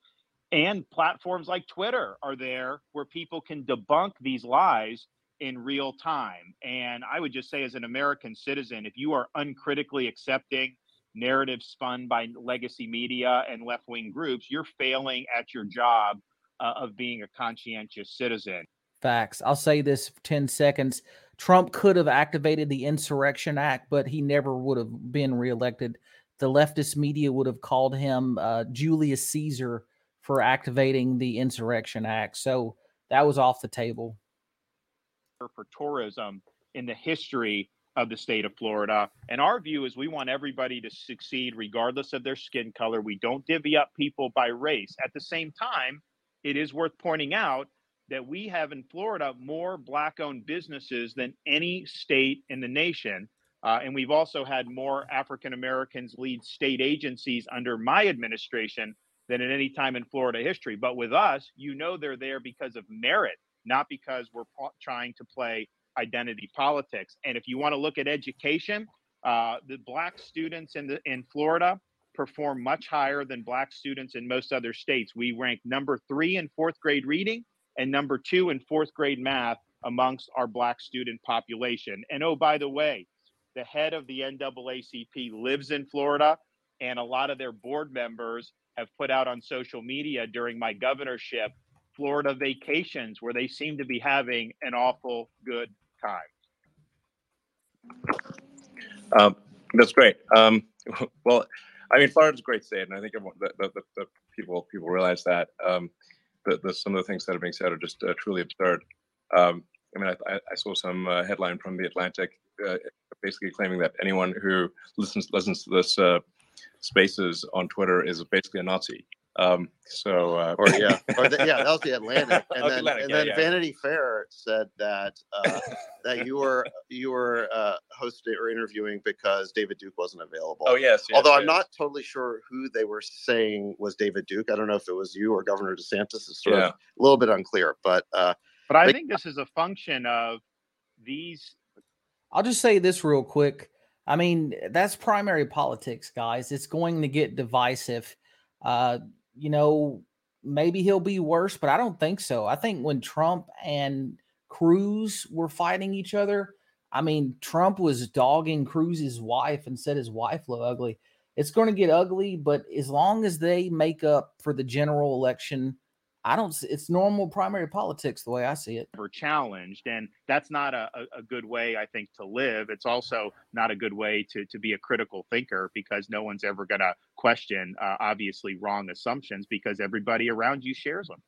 and platforms like Twitter are there where people can debunk these lies in real time. And I would just say, as an American citizen, if you are uncritically accepting narratives spun by legacy media and left wing groups, you're failing at your job uh, of being a conscientious citizen. Facts. I'll say this 10 seconds. Trump could have activated the Insurrection Act, but he never would have been reelected. The leftist media would have called him uh, Julius Caesar for activating the Insurrection Act. So that was off the table. For tourism in the history of the state of Florida. And our view is we want everybody to succeed regardless of their skin color. We don't divvy up people by race. At the same time, it is worth pointing out that we have in Florida more black owned businesses than any state in the nation. Uh, and we've also had more African Americans lead state agencies under my administration than at any time in Florida history. But with us, you know they're there because of merit, not because we're trying to play identity politics. And if you want to look at education, uh, the black students in the in Florida perform much higher than black students in most other states. We rank number three in fourth grade reading and number two in fourth grade math amongst our black student population. And oh, by the way, the head of the NAACP lives in Florida, and a lot of their board members have put out on social media during my governorship Florida vacations where they seem to be having an awful good time. Um, that's great. Um, well, I mean, Florida's a great state, and I think the, the, the people people realize that. Um, the, some of the things that are being said are just uh, truly absurd. Um, I mean, I, I saw some uh, headline from the Atlantic, uh, basically claiming that anyone who listens listens to this uh, Spaces on Twitter is basically a Nazi. Um, so, uh, or yeah, or the, yeah, that was the Atlantic, and Oh, then Atlantic, and yeah, then yeah. Vanity Fair said that uh, that you were you were uh, hosting or interviewing because David Duke wasn't available. oh yes, yes Although I'm not totally sure who they were saying was David Duke. I don't know if it was you or Governor DeSantis. It's sort Yeah. of a little bit unclear, but uh, But I Like- think this is a function of these I'll just say this real quick. I mean, that's primary politics, guys. It's going to get divisive. Uh, you know, maybe he'll be worse, but I don't think so. I think when Trump and Cruz were fighting each other, I mean, Trump was dogging Cruz's wife and said his wife looked ugly. It's going to get ugly, but as long as they make up for the general election, I don't. s- It's normal primary politics the way I see it. ever challenged and that's not a, a, a good way i think to live it's also not a good way to, to be a critical thinker because no one's ever going to question uh, obviously wrong assumptions because everybody around you shares them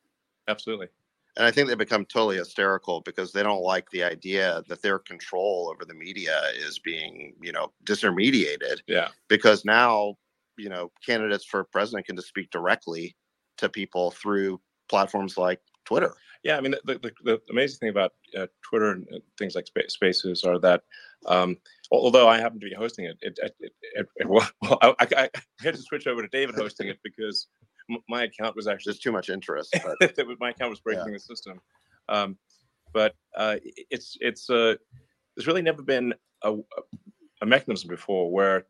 absolutely. and I think they become totally hysterical because they don't like the idea that their control over the media is being you know disintermediated Yeah, because now you know candidates for president can just speak directly to people through platforms like Twitter. yeah. I mean, the, the, the amazing thing about uh, Twitter and uh, things like spa- Spaces are that, um, although I happen to be hosting it, it, it, it, well, I, I, I had to switch over to David hosting it because my account was actually There's too much interest, but my account was breaking the system. Um, but uh, it's it's uh, there's really never been a, a mechanism before where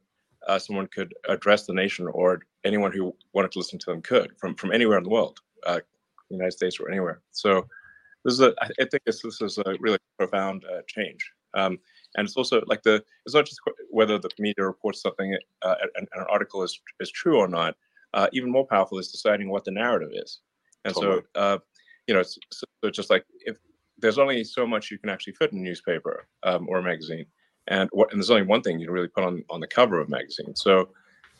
uh, someone could address the nation or anyone who wanted to listen to them could from from anywhere in the world, uh, United States or anywhere. So this is a I think this this is a really profound uh, change. Um, and it's also like the it's not just whether the media reports something uh, and, and an article is is true or not. Uh, even more powerful is deciding what the narrative is. And Totally. so, uh, you know, it's, so it's just like if there's only so much you can actually fit in a newspaper um, or a magazine, and what and there's only one thing you can really put on on the cover of a magazine. So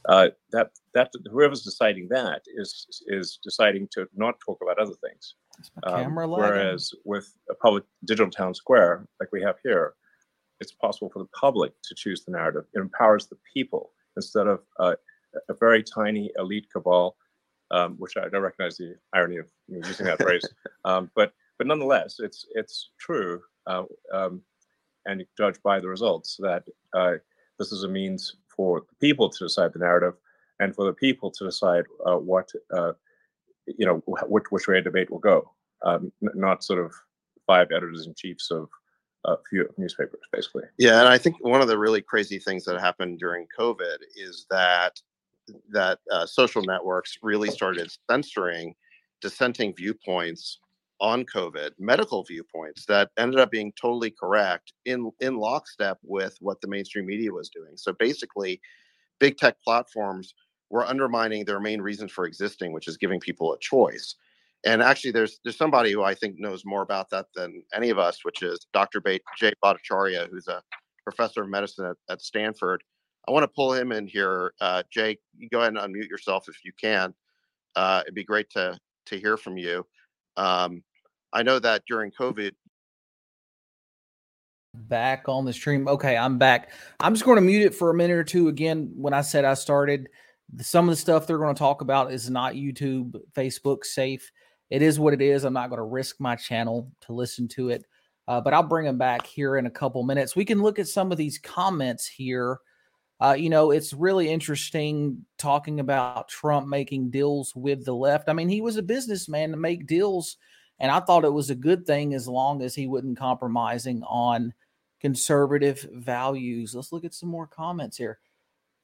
uh, that that whoever's deciding that is is deciding to not talk about other things. Um, whereas with a public digital town square like we have here, it's possible for the public to choose the narrative. It empowers the people instead of uh, a very tiny elite cabal um, which I don't recognize the irony of using that phrase. Um, but but nonetheless, it's it's true, uh, um, and you judge by the results that uh, this is a means for the people to decide the narrative, and for the people to decide uh, what uh, you know which which way a debate will go, um, not sort of five editors in chiefs of a few newspapers, basically. Yeah, and I think one of the really crazy things that happened during COVID is that that uh, social networks really started censoring dissenting viewpoints on COVID, medical viewpoints that ended up being totally correct in in lockstep with what the mainstream media was doing. So basically, big tech platforms were undermining their main reason for existing, which is giving people a choice. And actually, there's there's somebody who I think knows more about that than any of us, which is Dr. Ba- Jay Bhattacharya, who's a professor of medicine at, at Stanford. I want to pull him in here. Uh, Jay, you go ahead and unmute yourself if you can. Uh, it'd be great to to hear from you. Um, I know that during COVID. Back on the stream. Okay, I'm back. I'm just going to mute it for a minute or two. Again, when I said I started, some of the stuff they're going to talk about is not YouTube, Facebook safe. It is what it is. I'm not going to risk my channel to listen to it, uh, but I'll bring them back here in a couple minutes. We can look at some of these comments here. Uh, you know, it's really interesting talking about Trump making deals with the left. I mean, he was a businessman to make deals, and I thought it was a good thing as long as he wasn't compromising on conservative values. Let's look at some more comments here.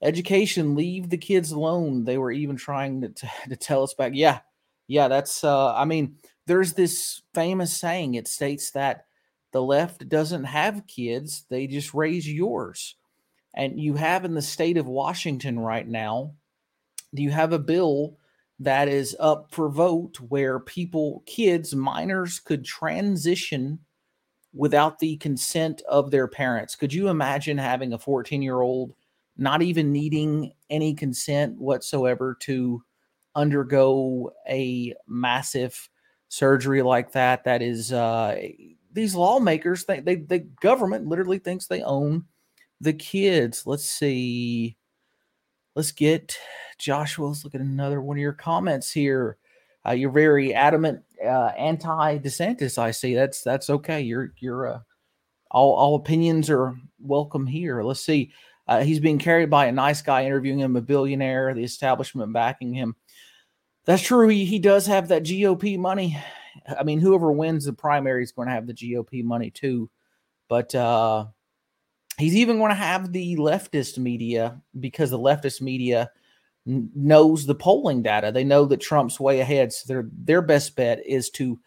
Education, leave the kids alone. They were even trying to, to, to tell us back. Yeah, yeah, that's, uh, I mean, there's this famous saying. It states that the left doesn't have kids, they just raise yours and you have in the state of Washington right now, do you have a bill that is up for vote where people, kids, minors could transition without the consent of their parents. Could you imagine having a 14 year old not even needing any consent whatsoever to undergo a massive surgery like that? That is, uh, these lawmakers, they, they, the government literally thinks they own the kids. Let's see. Let's get Joshua. Let's look at another one of your comments here. Uh, you're very adamant uh, anti DeSantis. I see. That's that's okay. You're you're uh, all all opinions are welcome here. Let's see. Uh, he's being carried by a nice guy interviewing him, a billionaire, the establishment backing him. That's true. He, he does have that GOP money. I mean, whoever wins the primary is going to have the GOP money too. But uh, he's even going to have the leftist media because the leftist media knows the polling data. They know that Trump's way ahead. So their their best bet is to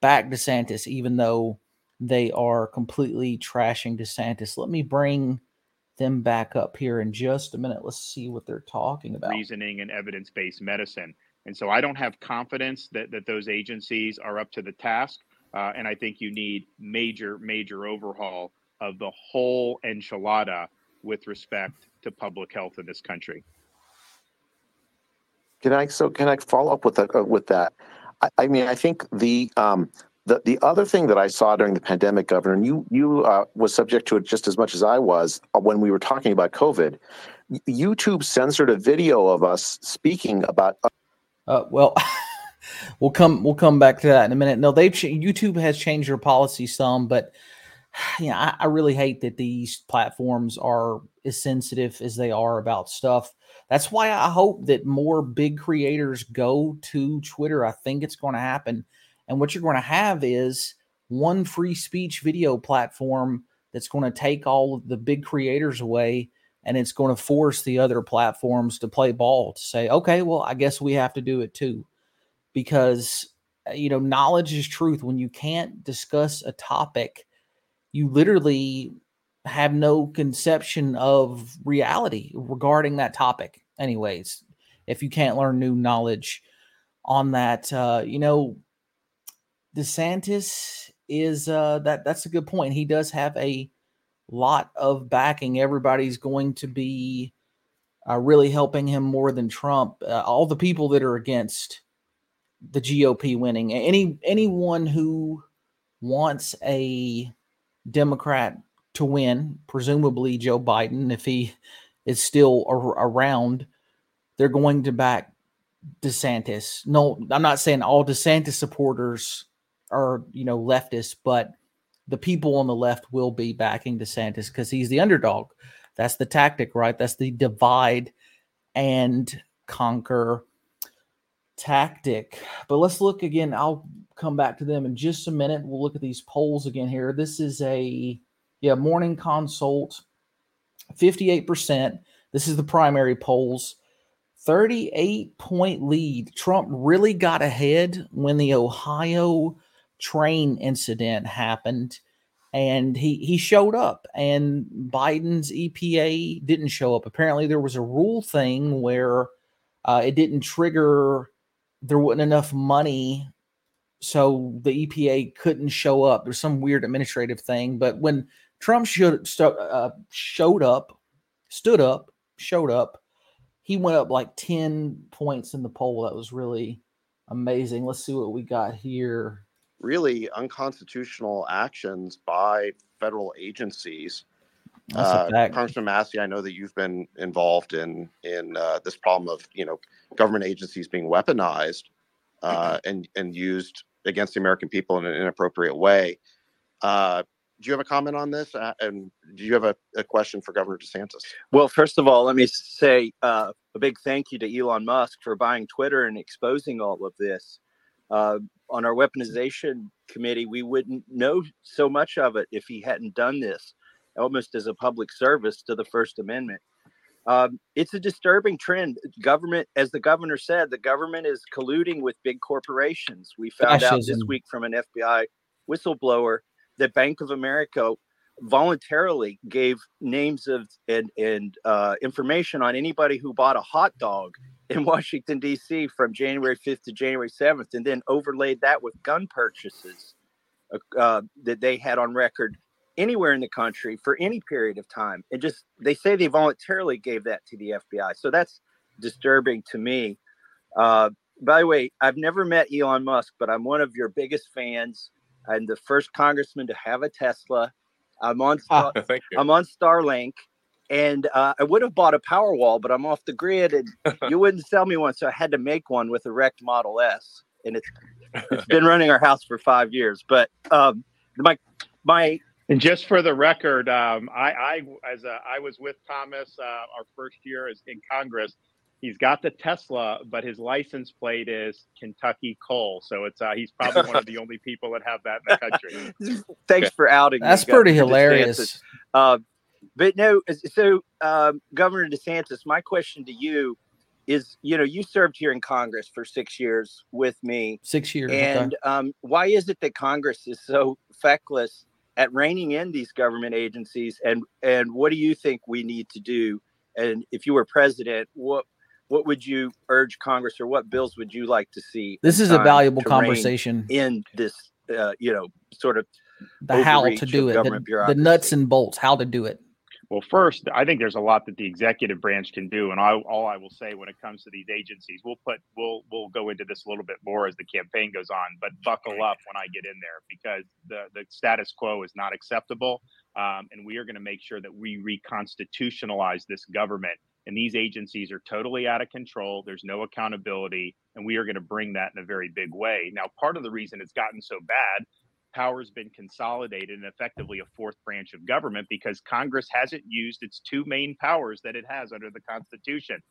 back DeSantis, even though they are completely trashing DeSantis. Let me bring them back up here in just a minute. Let's see what they're talking about. Reasoning and evidence based medicine. And so I don't have confidence that, that those agencies are up to the task. Uh, and I think you need major, major overhaul of the whole enchilada with respect to public health in this country. Can I so can I follow up with that? Uh, with that, I, I, mean, I think the um, the the other thing that I saw during the pandemic, Governor, and you you uh, was subject to it just as much as I was uh, when we were talking about COVID. YouTube censored a video of us speaking about. Uh, uh well. we'll come we'll come back to that in a minute. No, they've YouTube has changed their policy some, but you know, I, I, really hate that these platforms are as sensitive as they are about stuff. That's why I hope that more big creators go to Twitter. I think it's going to happen. And what you're going to have is one free speech video platform that's going to take all of the big creators away and it's going to force the other platforms to play ball to say, okay, well, I guess we have to do it too. Because, uh, you know, knowledge is truth. When you can't discuss a topic, you literally have no conception of reality regarding that topic anyways if you can't learn new knowledge on that uh you know desantis is uh that that's a good point. He does have a lot of backing. Everybody's going to be uh, really helping him more than trump. Uh, all the people that are against the gop winning. Any anyone who wants a Democrat to win, presumably Joe Biden, if he is still ar- around, they're going to back DeSantis. No, I'm not saying all DeSantis supporters are, you know, leftists, but the people on the left will be backing DeSantis because he's the underdog. That's the tactic, right? That's the divide and conquer tactic. But let's look again. I'll come back to them in just a minute. We'll look at these polls again here. This is a yeah, morning consult. 58%. This is the primary polls. 38 point lead. Trump really got ahead when the Ohio train incident happened and he he showed up and Biden's EPA didn't show up. Apparently there was a rule thing where uh, it didn't trigger there wasn't enough money so the EPA couldn't show up. There's some weird administrative thing, but when Trump showed uh, showed up, stood up, showed up, he went up like 10 points in the poll. That was really amazing. Let's see what we got here. Really unconstitutional actions by federal agencies. Uh, Congressman Massie, I know that you've been involved in in uh, this problem of you know government agencies being weaponized uh, and and used against the American people in an inappropriate way. Do you have a comment on this? Uh, and do you have a, a, question for Governor DeSantis? Well, first of all, let me say uh, a big thank you to Elon Musk for buying Twitter and exposing all of this. Uh, on our weaponization committee, we wouldn't know so much of it if he hadn't done this, almost as a public service to the First Amendment. Um, it's a disturbing trend. Government, as the governor said, the government is colluding with big corporations. We found Fascism. out this week from an FBI whistleblower that Bank of America voluntarily gave names of and, and uh, information on anybody who bought a hot dog in Washington D.C. from January 5th to January 7th, and then overlaid that with gun purchases uh, uh, that they had on record anywhere in the country for any period of time. And just they say they voluntarily gave that to the FBI, so that's disturbing to me. Uh, by the way, I've never met Elon Musk, but I'm one of your biggest fans. I'm the first congressman to have a Tesla. I'm on ah, I'm on Starlink, and uh, I would have bought a Powerwall, but I'm off the grid, and you wouldn't sell me one, so I had to make one with a wrecked Model S, and it's it's been running our house for five years. But um, my my and just for the record, um, I, I as a, I was with Thomas uh, our first year as in Congress he's got the Tesla, but his license plate is Kentucky Coal. So it's uh, he's probably one of the only people that have that in the country. Thanks for outing. That's pretty hilarious. Uh, but no, so um, Governor DeSantis, my question to you is, you know, you served here in Congress for six years with me. Six years. And okay. um, why is it that Congress is so feckless at reining in these government agencies? And and what do you think we need to do? And if you were president, what what would you urge Congress or what bills would you like to see? This is a valuable conversation in this, uh, you know, sort of the how to do it, the, the, nuts and bolts, how to do it. Well, first, I think there's a lot that the executive branch can do, and I, all I will say when it comes to these agencies, we'll put we'll we'll go into this a little bit more as the campaign goes on. But buckle up when I get in there because the the status quo is not acceptable, um, and we are going to make sure that we reconstitutionalize this government and these agencies are totally out of control. There's no accountability, and we are going to bring that in a very big way. Now, part of the reason it's gotten so bad, power has been consolidated and effectively a fourth branch of government because Congress hasn't used its two main powers that it has under the Constitution.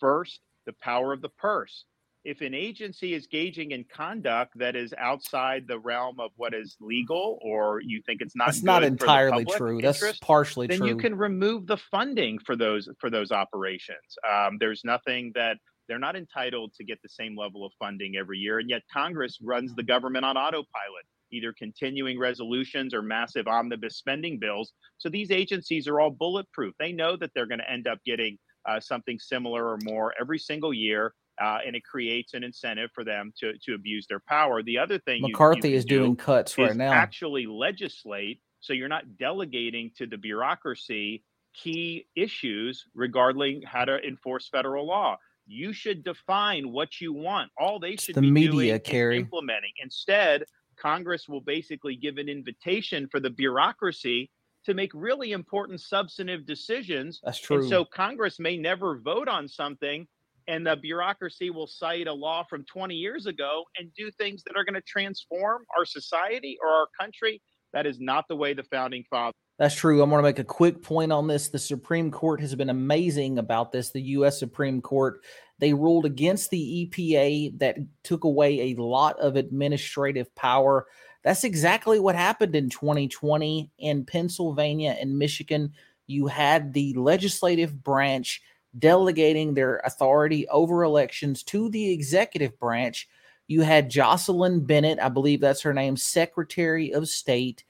First, the power of the purse if an agency is gauging in conduct that is outside the realm of what is legal or you think it's not that's not entirely true. Interest, that's partially true. then true. you can remove the funding for those for those operations. Um, there's nothing that they're not entitled to get the same level of funding every year and yet congress runs the government on autopilot either continuing resolutions or massive omnibus spending bills. So these agencies are all bulletproof. They know that they're going to end up getting uh, something similar or more every single year uh, and it creates an incentive for them to to abuse their power. The other thing McCarthy you, you is doing do cuts right now. Actually, legislate so you're not delegating to the bureaucracy key issues regarding how to enforce federal law. You should define what you want. All they should the be media, doing Kerry. implementing. Instead, Congress will basically give an invitation for the bureaucracy to make really important substantive decisions. That's true. And so Congress may never vote on something and the bureaucracy will cite a law from 20 years ago and do things that are going to transform our society or our country. That is not the way the founding fathers. That's true. I want to make a quick point on this. The Supreme Court has been amazing about this. The U.S. Supreme Court, they ruled against the EPA that took away a lot of administrative power. That's exactly what happened in 2020 in Pennsylvania and Michigan. You had the legislative branch delegating their authority over elections to the executive branch. You had Jocelyn Bennett, I believe that's her name, Secretary of State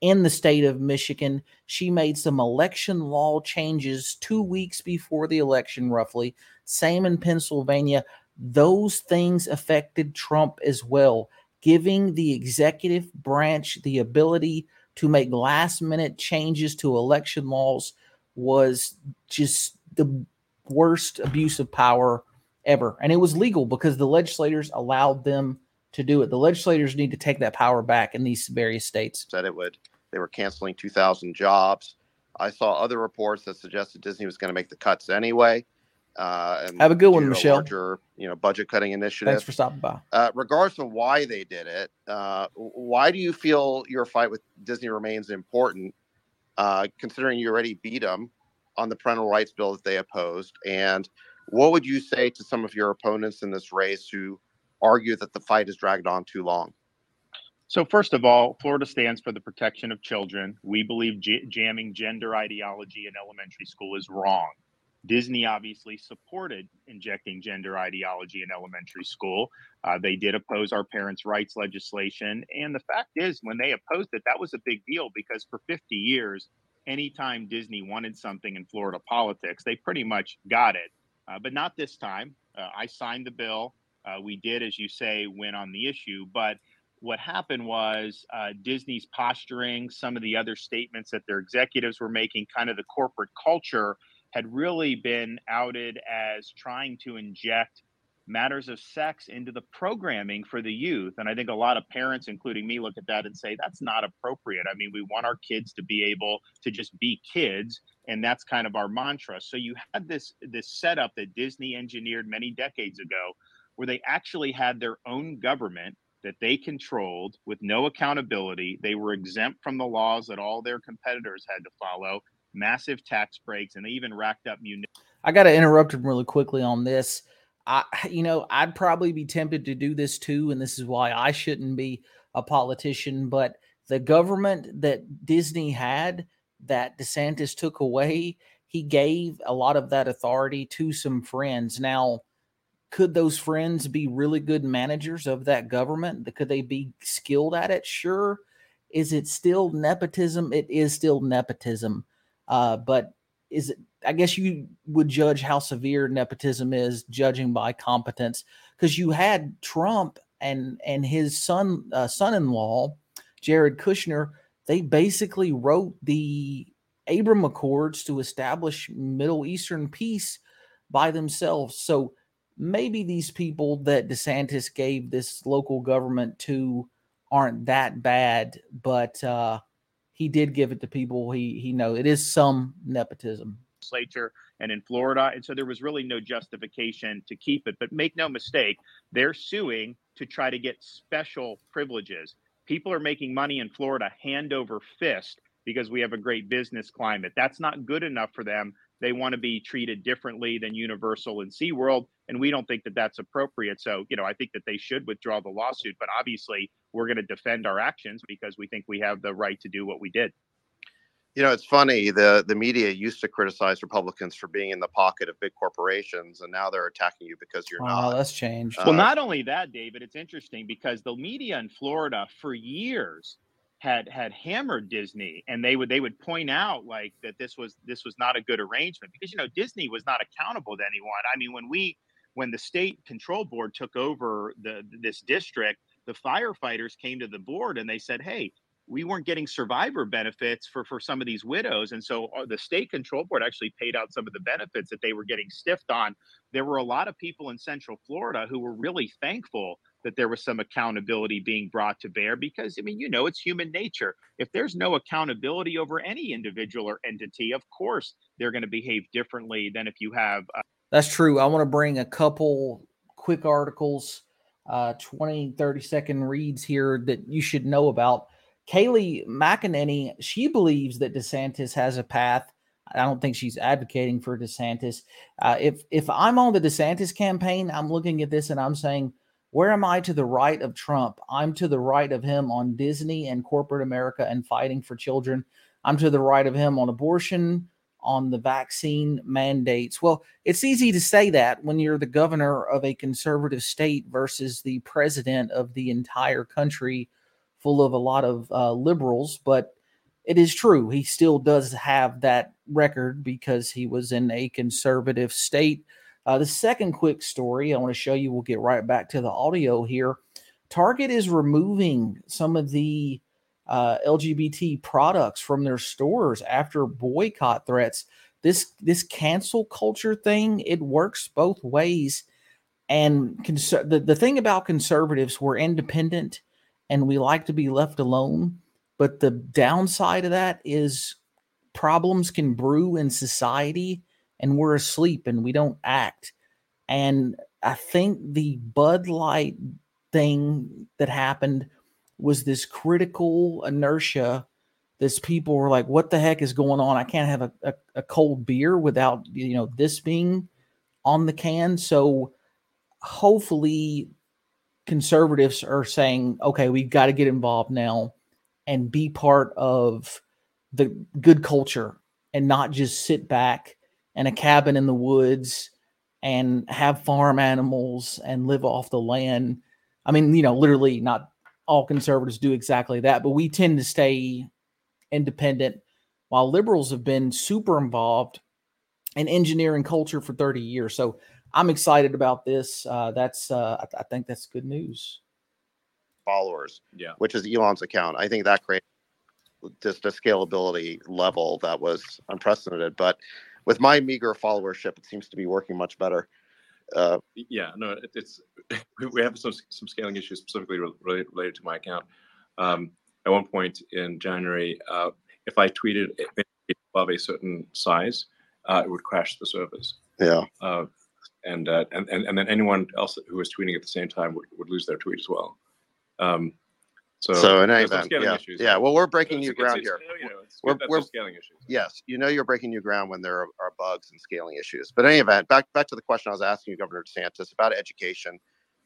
in the state of Michigan. She made some election law changes two weeks before the election, roughly. Same in Pennsylvania. Those things affected Trump as well, giving the executive branch the ability to make last minute changes to election laws was just the worst abuse of power ever. And it was legal because the legislators allowed them to do it. The legislators need to take that power back in these various states. Said it would. They were canceling 2,000 jobs. I saw other reports that suggested Disney was going to make the cuts anyway. Uh, and Have a good one, Michelle. Larger, you know, budget cutting initiative. Thanks for stopping by. uh, regardless of why they did it, uh, why do you feel your fight with Disney remains important, uh, considering you already beat them on the parental rights bill that they opposed? And what would you say to some of your opponents in this race who argue that the fight has dragged on too long? So, first of all, Florida stands for the protection of children. We believe j- jamming gender ideology in elementary school is wrong. Disney obviously supported injecting gender ideology in elementary school. Uh, they did oppose our parents' rights legislation. And the fact is, when they opposed it, that was a big deal because for 50 years, anytime Disney wanted something in Florida politics, they pretty much got it. Uh, but not this time. Uh, I signed the bill. Uh, we did, as you say, win on the issue. But what happened was uh, Disney's posturing, some of the other statements that their executives were making, kind of the corporate culture had really been outed as trying to inject matters of sex into the programming for the youth. And I think a lot of parents, including me, look at that and say, that's not appropriate. I mean, we want our kids to be able to just be kids. And that's kind of our mantra. So you had this this setup that Disney engineered many decades ago, where they actually had their own government that they controlled with no accountability. They were exempt from the laws that all their competitors had to follow, massive tax breaks, and they even racked up municipal. I got to interrupt him really quickly on this. I, you know, I'd probably be tempted to do this too, and this is why I shouldn't be a politician. But the government that Disney had, that DeSantis took away, he gave a lot of that authority to some friends. Now, could those friends be really good managers of that government? Could they be skilled at it? Sure. Is it still nepotism? It is still nepotism. Uh, but is it I guess you would judge how severe nepotism is, judging by competence, because you had Trump and and his son uh, son-in-law, Jared Kushner. They basically wrote the Abraham Accords to establish Middle Eastern peace by themselves. So maybe these people that DeSantis gave this local government to aren't that bad, but uh, he did give it to people he he know it is some nepotism legislature and in Florida. And so there was really no justification to keep it. But make no mistake, they're suing to try to get special privileges. People are making money in Florida hand over fist because we have a great business climate. That's not good enough for them. They want to be treated differently than Universal and SeaWorld. And we don't think that that's appropriate. So, you know, I think that they should withdraw the lawsuit. But obviously, we're going to defend our actions because we think we have the right to do what we did. You know, it's funny. The the media used to criticize Republicans for being in the pocket of big corporations, and now they're attacking you because you're wow, not. that's changed. Uh, Well, not only that, David, it's interesting because the media in Florida for years had had hammered Disney and they would they would point out like that this was this was not a good arrangement because you know Disney was not accountable to anyone. I mean, when we when the state control board took over the this district, the firefighters came to the board and they said, "Hey, we weren't getting survivor benefits for for some of these widows and so uh, the state control board actually paid out some of the benefits that they were getting stiffed on there were a lot of people in central florida who were really thankful that there was some accountability being brought to bear because i mean you know it's human nature if there's no accountability over any individual or entity of course they're going to behave differently than if you have uh, That's true. I want to bring a couple quick articles, uh, 20, 30 second reads here that you should know about. Kayleigh McEnany, she believes that DeSantis has a path. I don't think she's advocating for DeSantis. Uh, if if I'm on the DeSantis campaign, I'm looking at this and I'm saying, where am I to the right of Trump? I'm to the right of him on Disney and corporate America and fighting for children. I'm to the right of him on abortion, on the vaccine mandates. Well, it's easy to say that when you're the governor of a conservative state versus the president of the entire country full of a lot of uh, liberals, but it is true. He still does have that record because he was in a conservative state. Uh, the second quick story I want to show you, we'll get right back to the audio here. Target is removing some of the uh, LGBT products from their stores after boycott threats. This this cancel culture thing it works both ways. And cons- the the thing about conservatives, we're independent and we like to be left alone. But the downside of that is problems can brew in society and we're asleep and we don't act. And I think the Bud Light thing that happened was this critical inertia. This people were like, "What the heck is going on? I can't have a, a, a cold beer without you know this being on the can." So hopefully, conservatives are saying, "Okay, we've got to get involved now and be part of the good culture and not just sit back in a cabin in the woods." and have farm animals and live off the land. I mean, you know, literally not all conservatives do exactly that, but we tend to stay independent while liberals have been super involved in engineering culture for 30 years. So I'm excited about this. Uh, that's uh, I, I, think that's good news. Followers, yeah, which is Elon's account. I think that creates just a scalability level that was unprecedented. But with my meager followership, it seems to be working much better. Uh, yeah, no, it, it's we have some some scaling issues specifically related, related to my account. Um, at one point in January, uh, if I tweeted above a certain size, uh, it would crash the servers. Yeah. And, uh, and and and then anyone else who was tweeting at the same time would, would lose their tweet as well. Um, so, so in any event, yeah, issues. yeah. Well, we're breaking new ground here. You know, we're, we're scaling issues. Yes, you know, you're breaking new ground when there are, are, bugs and scaling issues. But in any event, back back to the question I was asking you, Governor DeSantis, about education.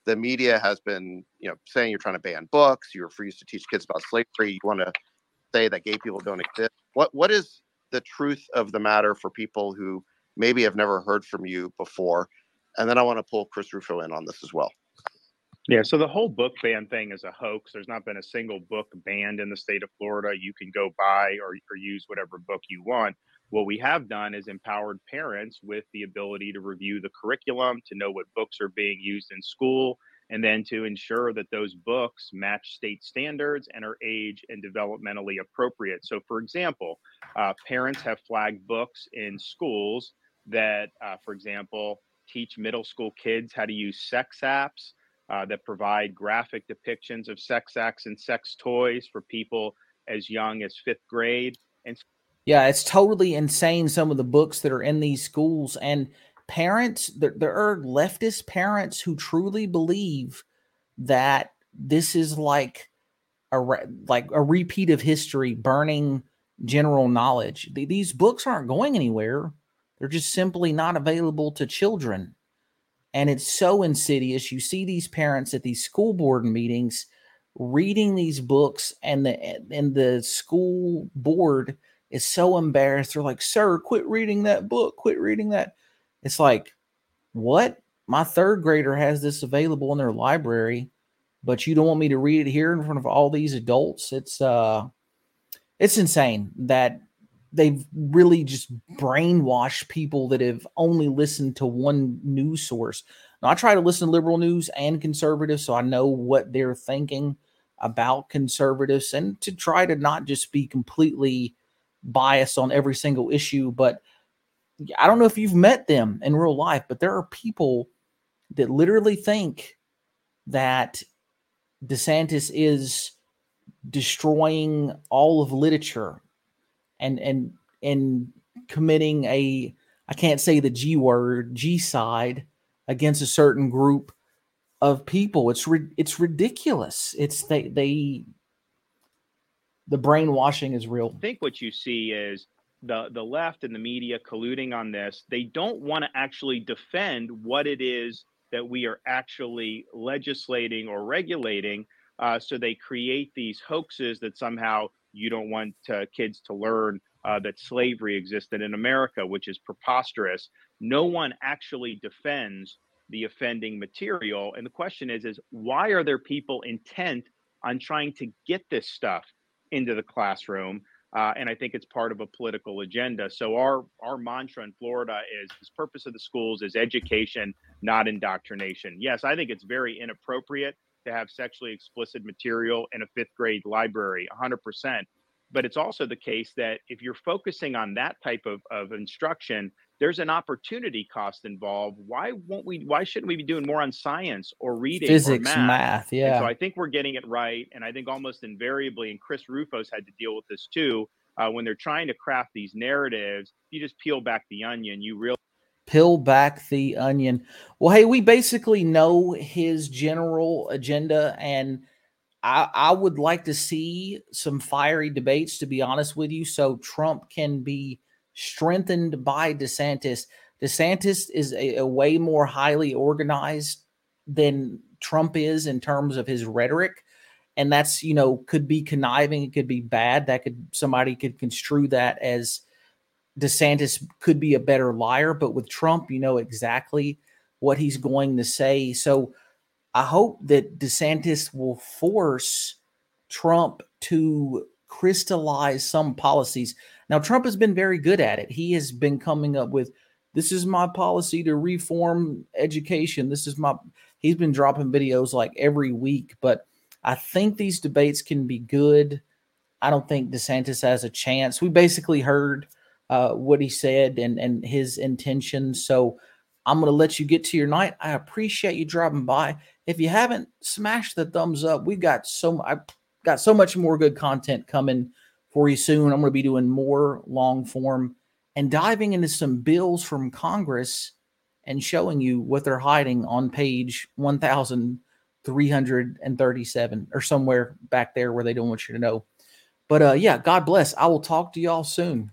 The media has been, you know, saying you're trying to ban books. You refuse to teach kids about slavery. You want to say that gay people don't exist. What what is the truth of the matter for people who maybe have never heard from you before? And then I want to pull Chris Rufo in on this as well. Yeah, so the whole book ban thing is a hoax. There's not been a single book banned in the state of Florida. You can go buy or, or use whatever book you want. What we have done is empowered parents with the ability to review the curriculum, to know what books are being used in school, and then to ensure that those books match state standards and are age and developmentally appropriate. So, for example, uh, parents have flagged books in schools that, uh, for example, teach middle school kids how to use sex apps uh, that provide graphic depictions of sex acts and sex toys for people as young as fifth grade. And yeah, it's totally insane. Some of the books that are in these schools and parents, there, there are leftist parents who truly believe that this is like a like a repeat of history, burning general knowledge. These books aren't going anywhere. They're just simply not available to children and it's so insidious. You see these parents at these school board meetings reading these books, and the and the school board is so embarrassed. They're like, "Sir, quit reading that book. Quit reading that." It's like, what? My third grader has this available in their library, but you don't want me to read it here in front of all these adults. It's uh, it's insane that they've really just brainwashed people that have only listened to one news source. Now, I try to listen to liberal news and conservative, so I know what they're thinking about conservatives and to try to not just be completely biased on every single issue. But I don't know if you've met them in real life, but there are people that literally think that DeSantis is destroying all of literature and and and committing a I can't say the G word, G side against a certain group of people. It's it's ridiculous. It's they they the brainwashing is real. I think what you see is the the left and the media colluding on this. They don't want to actually defend what it is that we are actually legislating or regulating. Uh, so they create these hoaxes that somehow you don't want uh, kids to learn uh, that slavery existed in America, which is preposterous. No one actually defends the offending material, and the question is: is why are there people intent on trying to get this stuff into the classroom? Uh, and I think it's part of a political agenda. So our our mantra in Florida is: the purpose of the schools is education, not indoctrination. Yes, I think it's very inappropriate to have sexually explicit material in a fifth grade library, 100% but it's also the case that if you're focusing on that type of, of instruction there's an opportunity cost involved. Why won't we why shouldn't we be doing more on science or reading physics or math? math yeah and so i think we're getting it right and i think almost invariably and chris rufos had to deal with this too uh, when they're trying to craft these narratives you just peel back the onion you really peel back the onion well hey we basically know his general agenda and I, I would like to see some fiery debates, to be honest with you, so Trump can be strengthened by DeSantis. DeSantis is a, a way more highly organized than Trump is in terms of his rhetoric. And that's, you know, could be conniving, it could be bad. That could somebody could construe that as DeSantis could be a better liar. But with Trump, you know exactly what he's going to say. So I hope that DeSantis will force Trump to crystallize some policies. Now, Trump has been very good at it. He has been coming up with this is my policy to reform education. This is my, he's been dropping videos like every week, but I think these debates can be good. I don't think DeSantis has a chance. We basically heard uh, what he said and, and his intentions. So I'm going to let you get to your night. I appreciate you dropping by. If you haven't, smash the thumbs up. We've got so I got so much more good content coming for you soon. I'm going to be doing more long form and diving into some bills from Congress and showing you what they're hiding on page 1337 or somewhere back there where they don't want you to know. But uh yeah, God bless. I will talk to y'all soon.